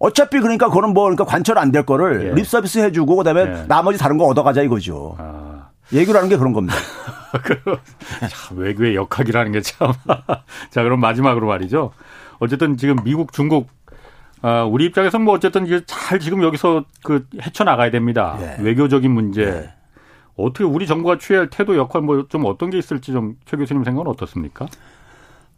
어차피 그러니까 그거는 뭐 그러니까 관철 안 될 거를 예. 립 서비스 해주고 그다음에 예. 나머지 다른 거 얻어가자 이거죠. 아. 얘기를 하는 게 그런 겁니다. 참, 외교의 역학이라는 게 참. 자, 그럼 마지막으로 말이죠. 어쨌든 지금 미국, 중국, 아, 우리 입장에서 뭐 어쨌든 이제 잘 지금 여기서 그 헤쳐나가야 됩니다. 예. 외교적인 문제. 예. 어떻게 우리 정부가 취해야 할 태도 역할 뭐 좀 어떤 게 있을지 좀 최 교수님 생각은 어떻습니까?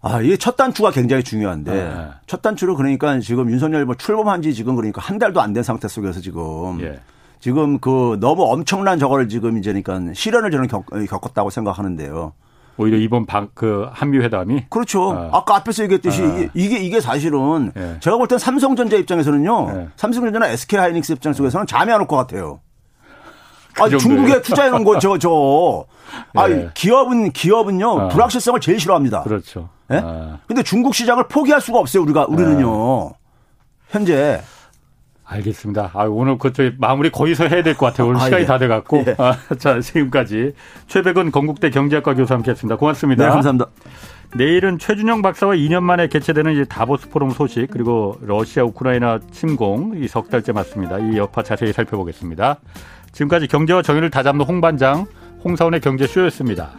아, 이게 첫 단추가 굉장히 중요한데 네. 첫 단추로 그러니까 지금 윤석열 뭐 출범한 지 지금 그러니까 한 달도 안 된 상태 속에서 지금 예. 지금 그 너무 엄청난 저거를 지금 이제 그러니까 실현을 저는 겪, 겪었다고 생각하는데요. 오히려 이번 방, 그 한미 회담이 그렇죠. 아. 까 앞에서 얘기했듯이 아. 이게 이게 사실은 예. 제가 볼 땐 삼성전자 입장에서는요. 예. 삼성전자나 SK 하이닉스 입장 속에서는 잠이 안 올 것 같아요. 그 아, 중국에 투자해 놓은 거저 저. 아, 예. 기업은 기업은요. 아. 불확실성을 제일 싫어합니다. 그렇죠. 예? 아. 근데 중국 시장을 포기할 수가 없어요, 우리가 우리는요. 아. 현재 알겠습니다. 아, 오늘 그쪽 마무리 거기서 해야 될 것 같아요. 오늘 아, 시간이 예. 다 돼갖고. 예. 아, 자, 지금까지 최백은 건국대 경제학과 교수 함께 했습니다. 고맙습니다. 네, 감사합니다. 내일은 최준영 박사와 2년 만에 개최되는 이제 다보스 포럼 소식 그리고 러시아 우크라이나 침공 이 석 달째 맞습니다. 이 여파 자세히 살펴보겠습니다. 지금까지 경제와 정의를 다잡는 홍반장 홍사원의 경제쇼였습니다.